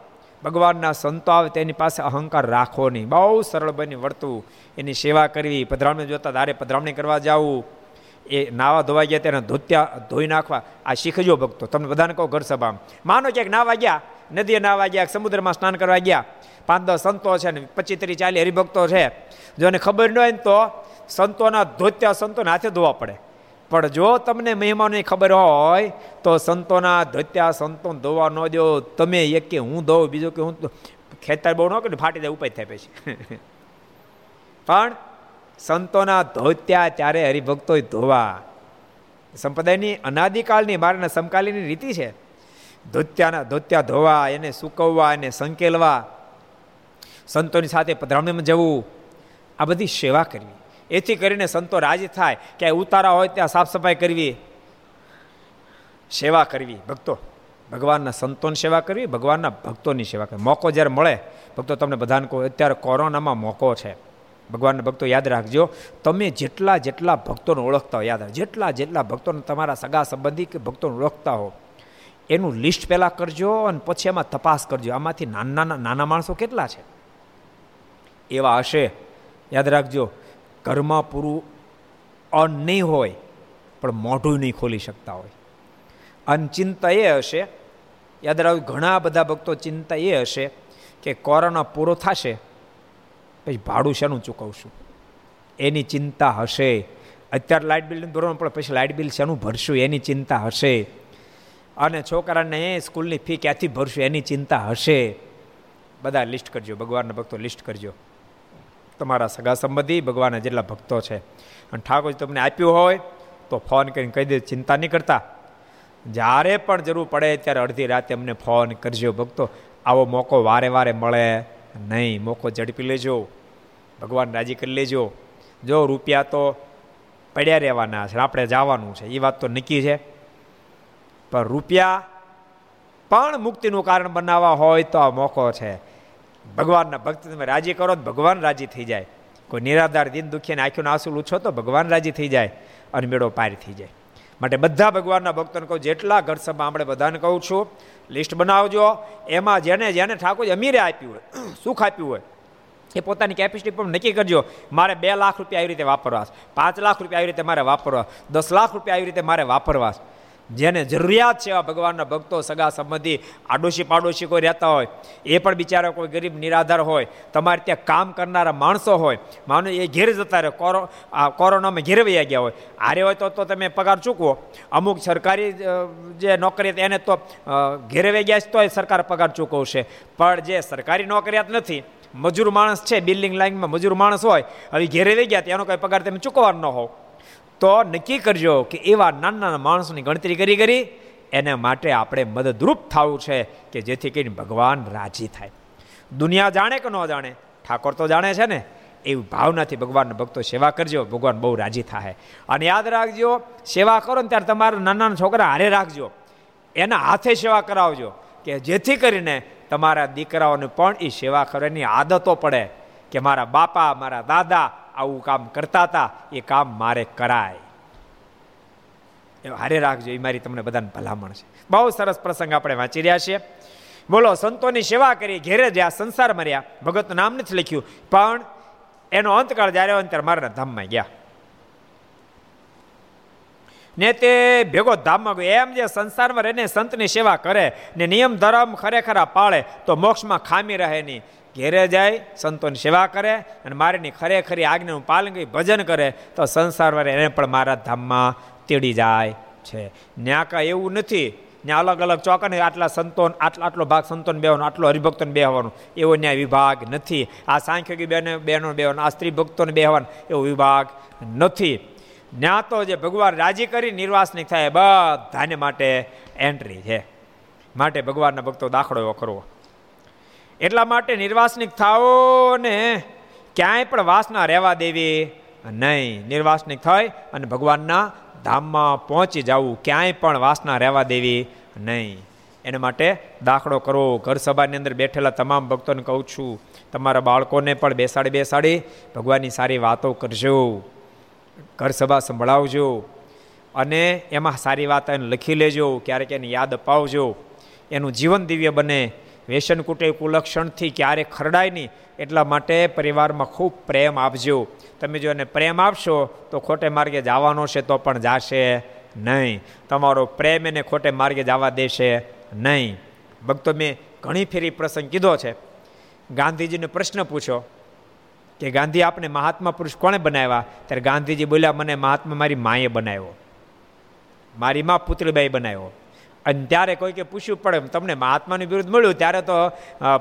ભગવાનના સંતો આવે તેની પાસે અહંકાર રાખવો નહીં. બહુ સરળ બની વર્તવું એની સેવા કરવી. પધરામણી જોતા તારે પધરામણી કરવા જવું. એ નાવા ધોવા ગયા તેને ધોત્યા, ધોઈ નાખવા. આ શીખજો ભક્તો. તમને બધાને કહો ઘર સભામાં. માનો ક્યાંક નાવા ગયા, નદીએ નાવા ગયા સમુદ્રમાં સ્નાન કરવા ગયા. પાંચ દસ સંતો છે ને, પચીસ ત્રીસ ચાલી હરિભક્તો છે. જો એને ખબર ન હોય ને તો સંતોના ધોત્યા સંતોને હાથે ધોવા પડે. પણ જો તમને મહેમાનની ખબર હોય, તો સંતોના ધોત્યા સંતો ધોવા ન દો. તમે એક કે હું ધોઉં, બીજું કે હું ખેતર બહુ ન કે ફાટી જાય, ઉપાય થાય પછી. પણ સંતોના ધોત્યા ત્યારે હરિભક્તો ધોવા. સંપ્રદાયની અનાદિકાળની મારાના સમકાલીની રીતિ છે. ધોત્યાના ધોત્યા ધોવા, એને સૂકવવા, એને સંકેલવા. સંતોની સાથે પધરામણીમાં જવું. આ બધી સેવા કરવી. એથી કરીને સંતો રાજી થાય કે ઉતારા હોય ત્યાં સાફ સફાઈ કરવી. સેવા કરવી. ભક્તો, ભગવાનના સંતોની સેવા કરવી, ભગવાનના ભક્તોની સેવા કરવી. મોકો જ્યારે મળે, ભક્તો તમને બધાને કહો, અત્યારે કોરોનામાં મોકો છે. ભગવાનના ભક્તો યાદ રાખજો, તમે જેટલા જેટલા ભક્તોને ઓળખતા હો, યાદ રાખજો. જેટલા જેટલા ભક્તોને તમારા સગા સંબંધી કે ભક્તોને ઓળખતા હો, એનું લિસ્ટ પહેલાં કરજો અને પછી એમાં તપાસ કરજો. આમાંથી નાના નાના માણસો કેટલા છે? એવા હશે. યાદ રાખજો ઘરમાં પૂરું અન્ન નહીં હોય, પણ મોઢું નહીં ખોલી શકતા હોય. અને ચિંતા એ હશે, યાદ રાખજો ઘણા બધા ભક્તો ચિંતા એ હશે કે કોરોના પૂરો થશે, પછી ભાડું શેનું ચૂકવશું? એની ચિંતા હશે. અત્યારે લાઇટ બિલનું ધોરણ પણ પછી લાઇટ બિલ શેનું ભરશું? એની ચિંતા હશે. અને છોકરાને સ્કૂલની ફી ક્યાંથી ભરશું? એની ચિંતા હશે. બધા લિસ્ટ કરજો, ભગવાનના ભક્તો લિસ્ટ કરજો. તમારા સગા સંબંધી ભગવાનના જેટલા ભક્તો છે. અને ઠાકોર તમને આપ્યું હોય તો ફોન કરીને કહી દે, ચિંતા નહીં કરતા. જ્યારે પણ જરૂર પડે ત્યારે અડધી રાતે અમને ફોન કરજો ભક્તો. આવો મોકો વારે વારે મળે. નહીં, મોકો ઝડપી લેજો. ભગવાન રાજી કરી લેજો. જો રૂપિયા તો પડ્યા રહેવાના છે, આપણે જવાનું છે. એ વાત તો નક્કી છે. પણ રૂપિયા પણ મુક્તિનું કારણ બનાવવા હોય તો આ મોકો છે. ભગવાનના ભક્ત તમે રાજી કરો તો ભગવાન રાજી થઈ જાય. કોઈ નિરાધાર દિન દુખીને આંખીનો આંસુ લૂછો તો ભગવાન રાજી થઈ જાય અને મેળો પાર થઈ જાય. માટે બધા ભગવાનના ભક્તોને કહું, જેટલા ઘર સભા આપણે બધાને કહું છું, લિસ્ટ બનાવજો. એમાં જેને જેને ઠાકોર અમીરે આપ્યું હોય સુખ આપ્યું હોય, એ પોતાની કેપેસિટી પણ નક્કી કરજો, મારે બે લાખ રૂપિયા આવી રીતે વાપરવા પાંચ લાખ રૂપિયા આવી રીતે મારે વાપરવા દસ લાખ રૂપિયા આવી રીતે મારે વાપરવા જેને જરૂરિયાત છે એવા ભગવાનના ભક્તો, સગા સંબંધી આડોશી પાડોશી કોઈ રહેતા હોય, એ પણ બિચારા કોઈ ગરીબ, નિરાધાર હોય, તમારે ત્યાં કામ કરનારા માણસો હોય, માનો એ ઘેર જતા રહે, કોરો કોરોનામાં ઘેર વયા ગયા હોય આરે હોય તો તો તમે પગાર ચૂકવો. અમુક સરકારી જે નોકરી એને તો ઘેરે વહી ગયા તો સરકાર પગાર ચૂકવશે. પણ જે સરકારી નોકરિયાત નથી, મજૂર માણસ છે, બિલ્ડિંગ લાઇનમાં મજૂર માણસ હોય, હવે ઘેરે વહી ગયા એનો કંઈ પગાર તમે ચૂકવવાનો ન હોવ. તો નક્કી કરજો કે એવા નાના નાના માણસોની ગણતરી કરી કરી એને માટે આપણે મદદરૂપ થવું છે કે જેથી કરીને ભગવાન રાજી થાય. દુનિયા જાણે કે ન જાણે, ઠાકોર તો જાણે છે ને, એવી ભાવનાથી ભગવાનના ભક્તો સેવા કરજો, ભગવાન બહુ રાજી થાય. અને યાદ રાખજો, સેવા કરો ને ત્યારે તમારા નાના છોકરા હારે રાખજો. એના હાથે સેવા કરાવજો કે જેથી કરીને તમારા દીકરાઓને પણ એ સેવા કરવાની આદતો પડે કે મારા બાપા, મારા દાદા આવું કામ કરતા હતા, એ કામ મારે કરાય. એ હારે રાખજો એ મારી તમને બધાને ભલામણ છે. બહુ સરસ પ્રસંગ આપણે વાંચી રહ્યા છીએ. બોલો, સંતોની સેવા કરી, ઘેરે જ્યાં સંસાર મર્યા. ભગતનું નામ નથી લખ્યું, પણ એનો અંતકાળ જ્યારે અંતર મારા ધામમાં ગયા. ને તે ભેગો ધામમાં ગયો. એમ જે સંસારમાં રહીને સંતની સેવા કરે ને નિયમ, ધર્મ ખરેખર પાળે, તો મોક્ષમાં ખામી રહે નહીં. ઘેરે જાય, સંતોની સેવા કરે અને મારીની ખરેખરી આજ્ઞાનું પાલન કરી, ભજન કરે, તો સંસારવારે એને પણ મારા ધામમાં તેડી જાય છે. ત્યાં કાંઈ એવું નથી. ત્યાં અલગ અલગ ચોકને આટલા સંતોન, આટલા, આટલો ભાગ સંતોન બેવાનો, આટલો હરિભક્તોને બેહવાનો, એવો ન્યાય વિભાગ નથી. આ સાંખ્યોગી બેને, બહેનો બેહવાનો, આ સ્ત્રી ભક્તોને બેહવાનો એવો વિભાગ નથી. ત્યાં તો જે ભગવાન રાજી કરી નિર્વાસની થાય બધાને માટે એન્ટ્રી છે. માટે ભગવાનના ભક્તો દાખલો એવો કરવો. એટલા માટે નિર્વાસનિક થાઓ ને ક્યાંય પણ વાસના રહેવા દેવી નહીં. નિર્વાસનિક થાય અને ભગવાનના ધામમાં પહોંચી જવું. ક્યાંય પણ વાસના રહેવા દેવી નહીં. એના માટે દાખલો કરો. ઘર સભાની અંદર બેઠેલા તમામ ભક્તોને કહું છું, તમારા બાળકોને પણ બેસાડી બેસાડી ભગવાનની સારી વાતો કરજો. ઘર સભા સંભળાવજો અને એમાં સારી વાત એને લખી લેજો, ક્યારેક એને યાદ અપાવજો. એનું જીવન દિવ્ય બને. વ્યસન કુટે કુલક્ષણથી ક્યારે ખરડાય નહીં, એટલા માટે પરિવારમાં ખૂબ પ્રેમ આપજો. તમે જો એને પ્રેમ આપશો, તો ખોટે માર્ગે જવાનો છે તો પણ જાશે નહીં. તમારો પ્રેમ એને ખોટે માર્ગે જવા દેશે નહીં. ભક્તો, મેં ઘણી ફેરી પ્રસંગ કીધો છે. ગાંધીજીને પ્રશ્ન પૂછો કે ગાંધી, આપને મહાત્મા પુરુષ કોણે બનાવ્યા? ત્યારે ગાંધીજી બોલ્યા, મને મહાત્મા મારી માએ બનાવ્યો. મારી મા પુત્રીબાઈ બનાવ્યો. અને ત્યારે કોઈકે પૂછ્યું પડે તમને મહાત્માનું વિરુદ્ધ મળ્યું? ત્યારે તો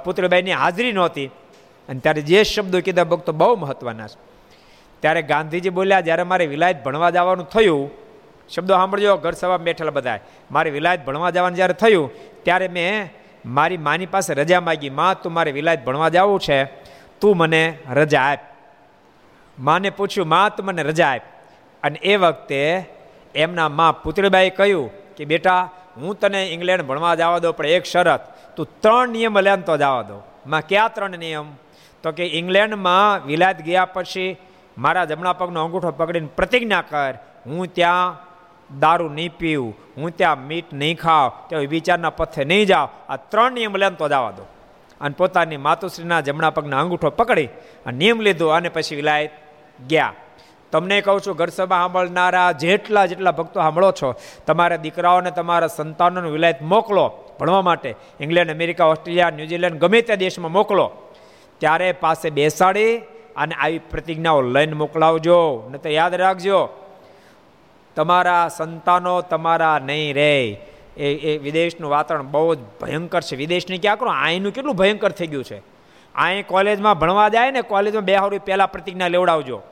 પુત્રબાઈની હાજરી નહોતી. અને ત્યારે જે શબ્દો કીધા ભક્તો બહુ મહત્વના છે. ત્યારે ગાંધીજી બોલ્યા, જ્યારે મારે વિલાયત ભણવા જવાનું થયું, શબ્દો સાંભળજો, ઘર સભા બેઠેલા બધા, મારે વિલાયત ભણવા જવાનું જ્યારે થયું, ત્યારે મેં મારી માની પાસે રજા માગી, માં, તું મારે વિલાયત ભણવા જવું છે? તું મને રજા આપ. માને પૂછ્યું, માં, તું મને રજા આપ. અને એ વખતે એમના મા પુત્રબાઈએ કહ્યું કે, બેટા હું તને ઇંગ્લેન્ડ ભણવા જવા દો પણ એક શરત, તું ત્રણ નિયમ લેન તો જવા દો માં કયા ત્રણ નિયમ? તો કે ઇંગ્લેન્ડમાં વિલાયત ગયા પછી મારા જમણા પગનો અંગૂઠો પકડીને પ્રતિજ્ઞા કર, હું ત્યાં દારૂ નહીં પીવું હું ત્યાં મીટ નહીં ખાવ ત્યાં વિચારના પથ્થે નહીં જાઉં. આ ત્રણ નિયમ લેન તો જવા દો અને પોતાની માતુશ્રીના જમણા પગના અંગૂઠો પકડી અને નિયમ લીધો અને પછી વિલાયત ગયા. તમને કહું છું, ઘર સભા સાંભળનારા જેટલા જેટલા ભક્તો સાંભળો છો, તમારા દીકરાઓને તમારા સંતાનોને વિલાયત મોકલો ભણવા માટે. ઇંગ્લેન્ડ, અમેરિકા, ઓસ્ટ્રેલિયા, ન્યુઝીલેન્ડ, ગમે તે દેશમાં મોકલો. ત્યારે પાસે બેસાડી અને આવી પ્રતિજ્ઞાઓ લઈને મોકલાવજો. ને તો યાદ રાખજો, તમારા સંતાનો તમારા નહીં રહે એ એ વિદેશનું વાતાવરણ બહુ જ ભયંકર છે. વિદેશની ક્યાં કરો? અહીંનું કેટલું ભયંકર થઈ ગયું છે. અહીં કોલેજમાં ભણવા જાય ને કોલેજમાં બે હારું પહેલાં પ્રતિજ્ઞા લેવડાવજો.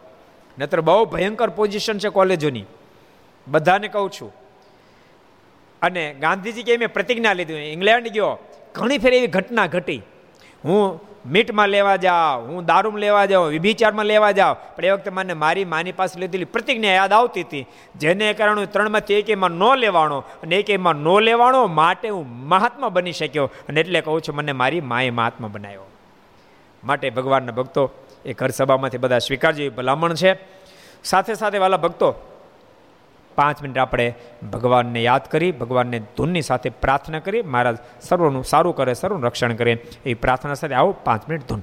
નહીતર બહુ ભયંકર પોઝિશન છે કોલેજોની. બધાને કહું છું. અને ગાંધીજી કે મેં પ્રતિજ્ઞા લીધી ઇંગ્લેન્ડ ગયો. ઘણી ફેર એવી ઘટના ઘટી. હું મીટમાં લેવા જાઉં, હું દારૂમાં લેવા જાઉં, વિભિચારમાં લેવા જાઉં, પણ એ વખતે મને મારી માની પાસે લીધેલી પ્રતિજ્ઞા યાદ આવતી હતી. જેને કારણે ત્રણમાંથી એક એમાં ન લેવાનો અને એક એમાં ન લેવાનો માટે હું મહાત્મા બની શક્યો. અને એટલે કહું છું, મને મારી માએ મહાત્મા બનાવ્યો. માટે ભગવાનના ભક્તો એ ઘર સભામાંથી બધા સ્વીકારજો ભલામણ છે. સાથે સાથે વાલા ભક્તો, પાંચ મિનિટ આપણે ભગવાનને યાદ કરી, ભગવાનને ધૂનની સાથે પ્રાર્થના કરી, મહારાજ સર્વનું સારું કરે, સર્વનું રક્ષણ કરે એ પ્રાર્થના સાથે આવો, પાંચ મિનિટ ધૂન.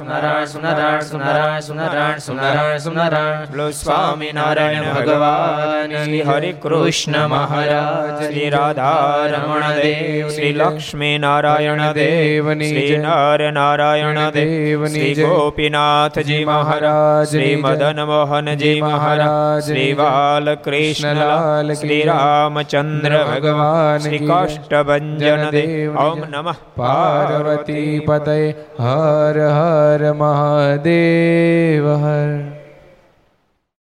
સુનારાયણ સુનારાયણ સુનારાયણ સુનારાયણ સુનારાયણ સુનારાયણ બોલો સ્વામિનારાયણ ભગવાન શ્રી હરિ કૃષ્ણ મહારાજ શ્રી રાધા રમણ દેવ શ્રી લક્ષ્મી નારાયણ દેવની શ્રી નર નારાયણ દેવની શ્રી ગોપીનાથજી મહારાજ શ્રી મદન મોહનજી મહારાજ શ્રી બાલકૃષ્ણલાલ શ્રી રામચંદ્ર ભગવાન શ્રી કાષ્ટભન દેવ ઓમ નમઃ પાર્વતી પતય હર હર મહાદેવ હર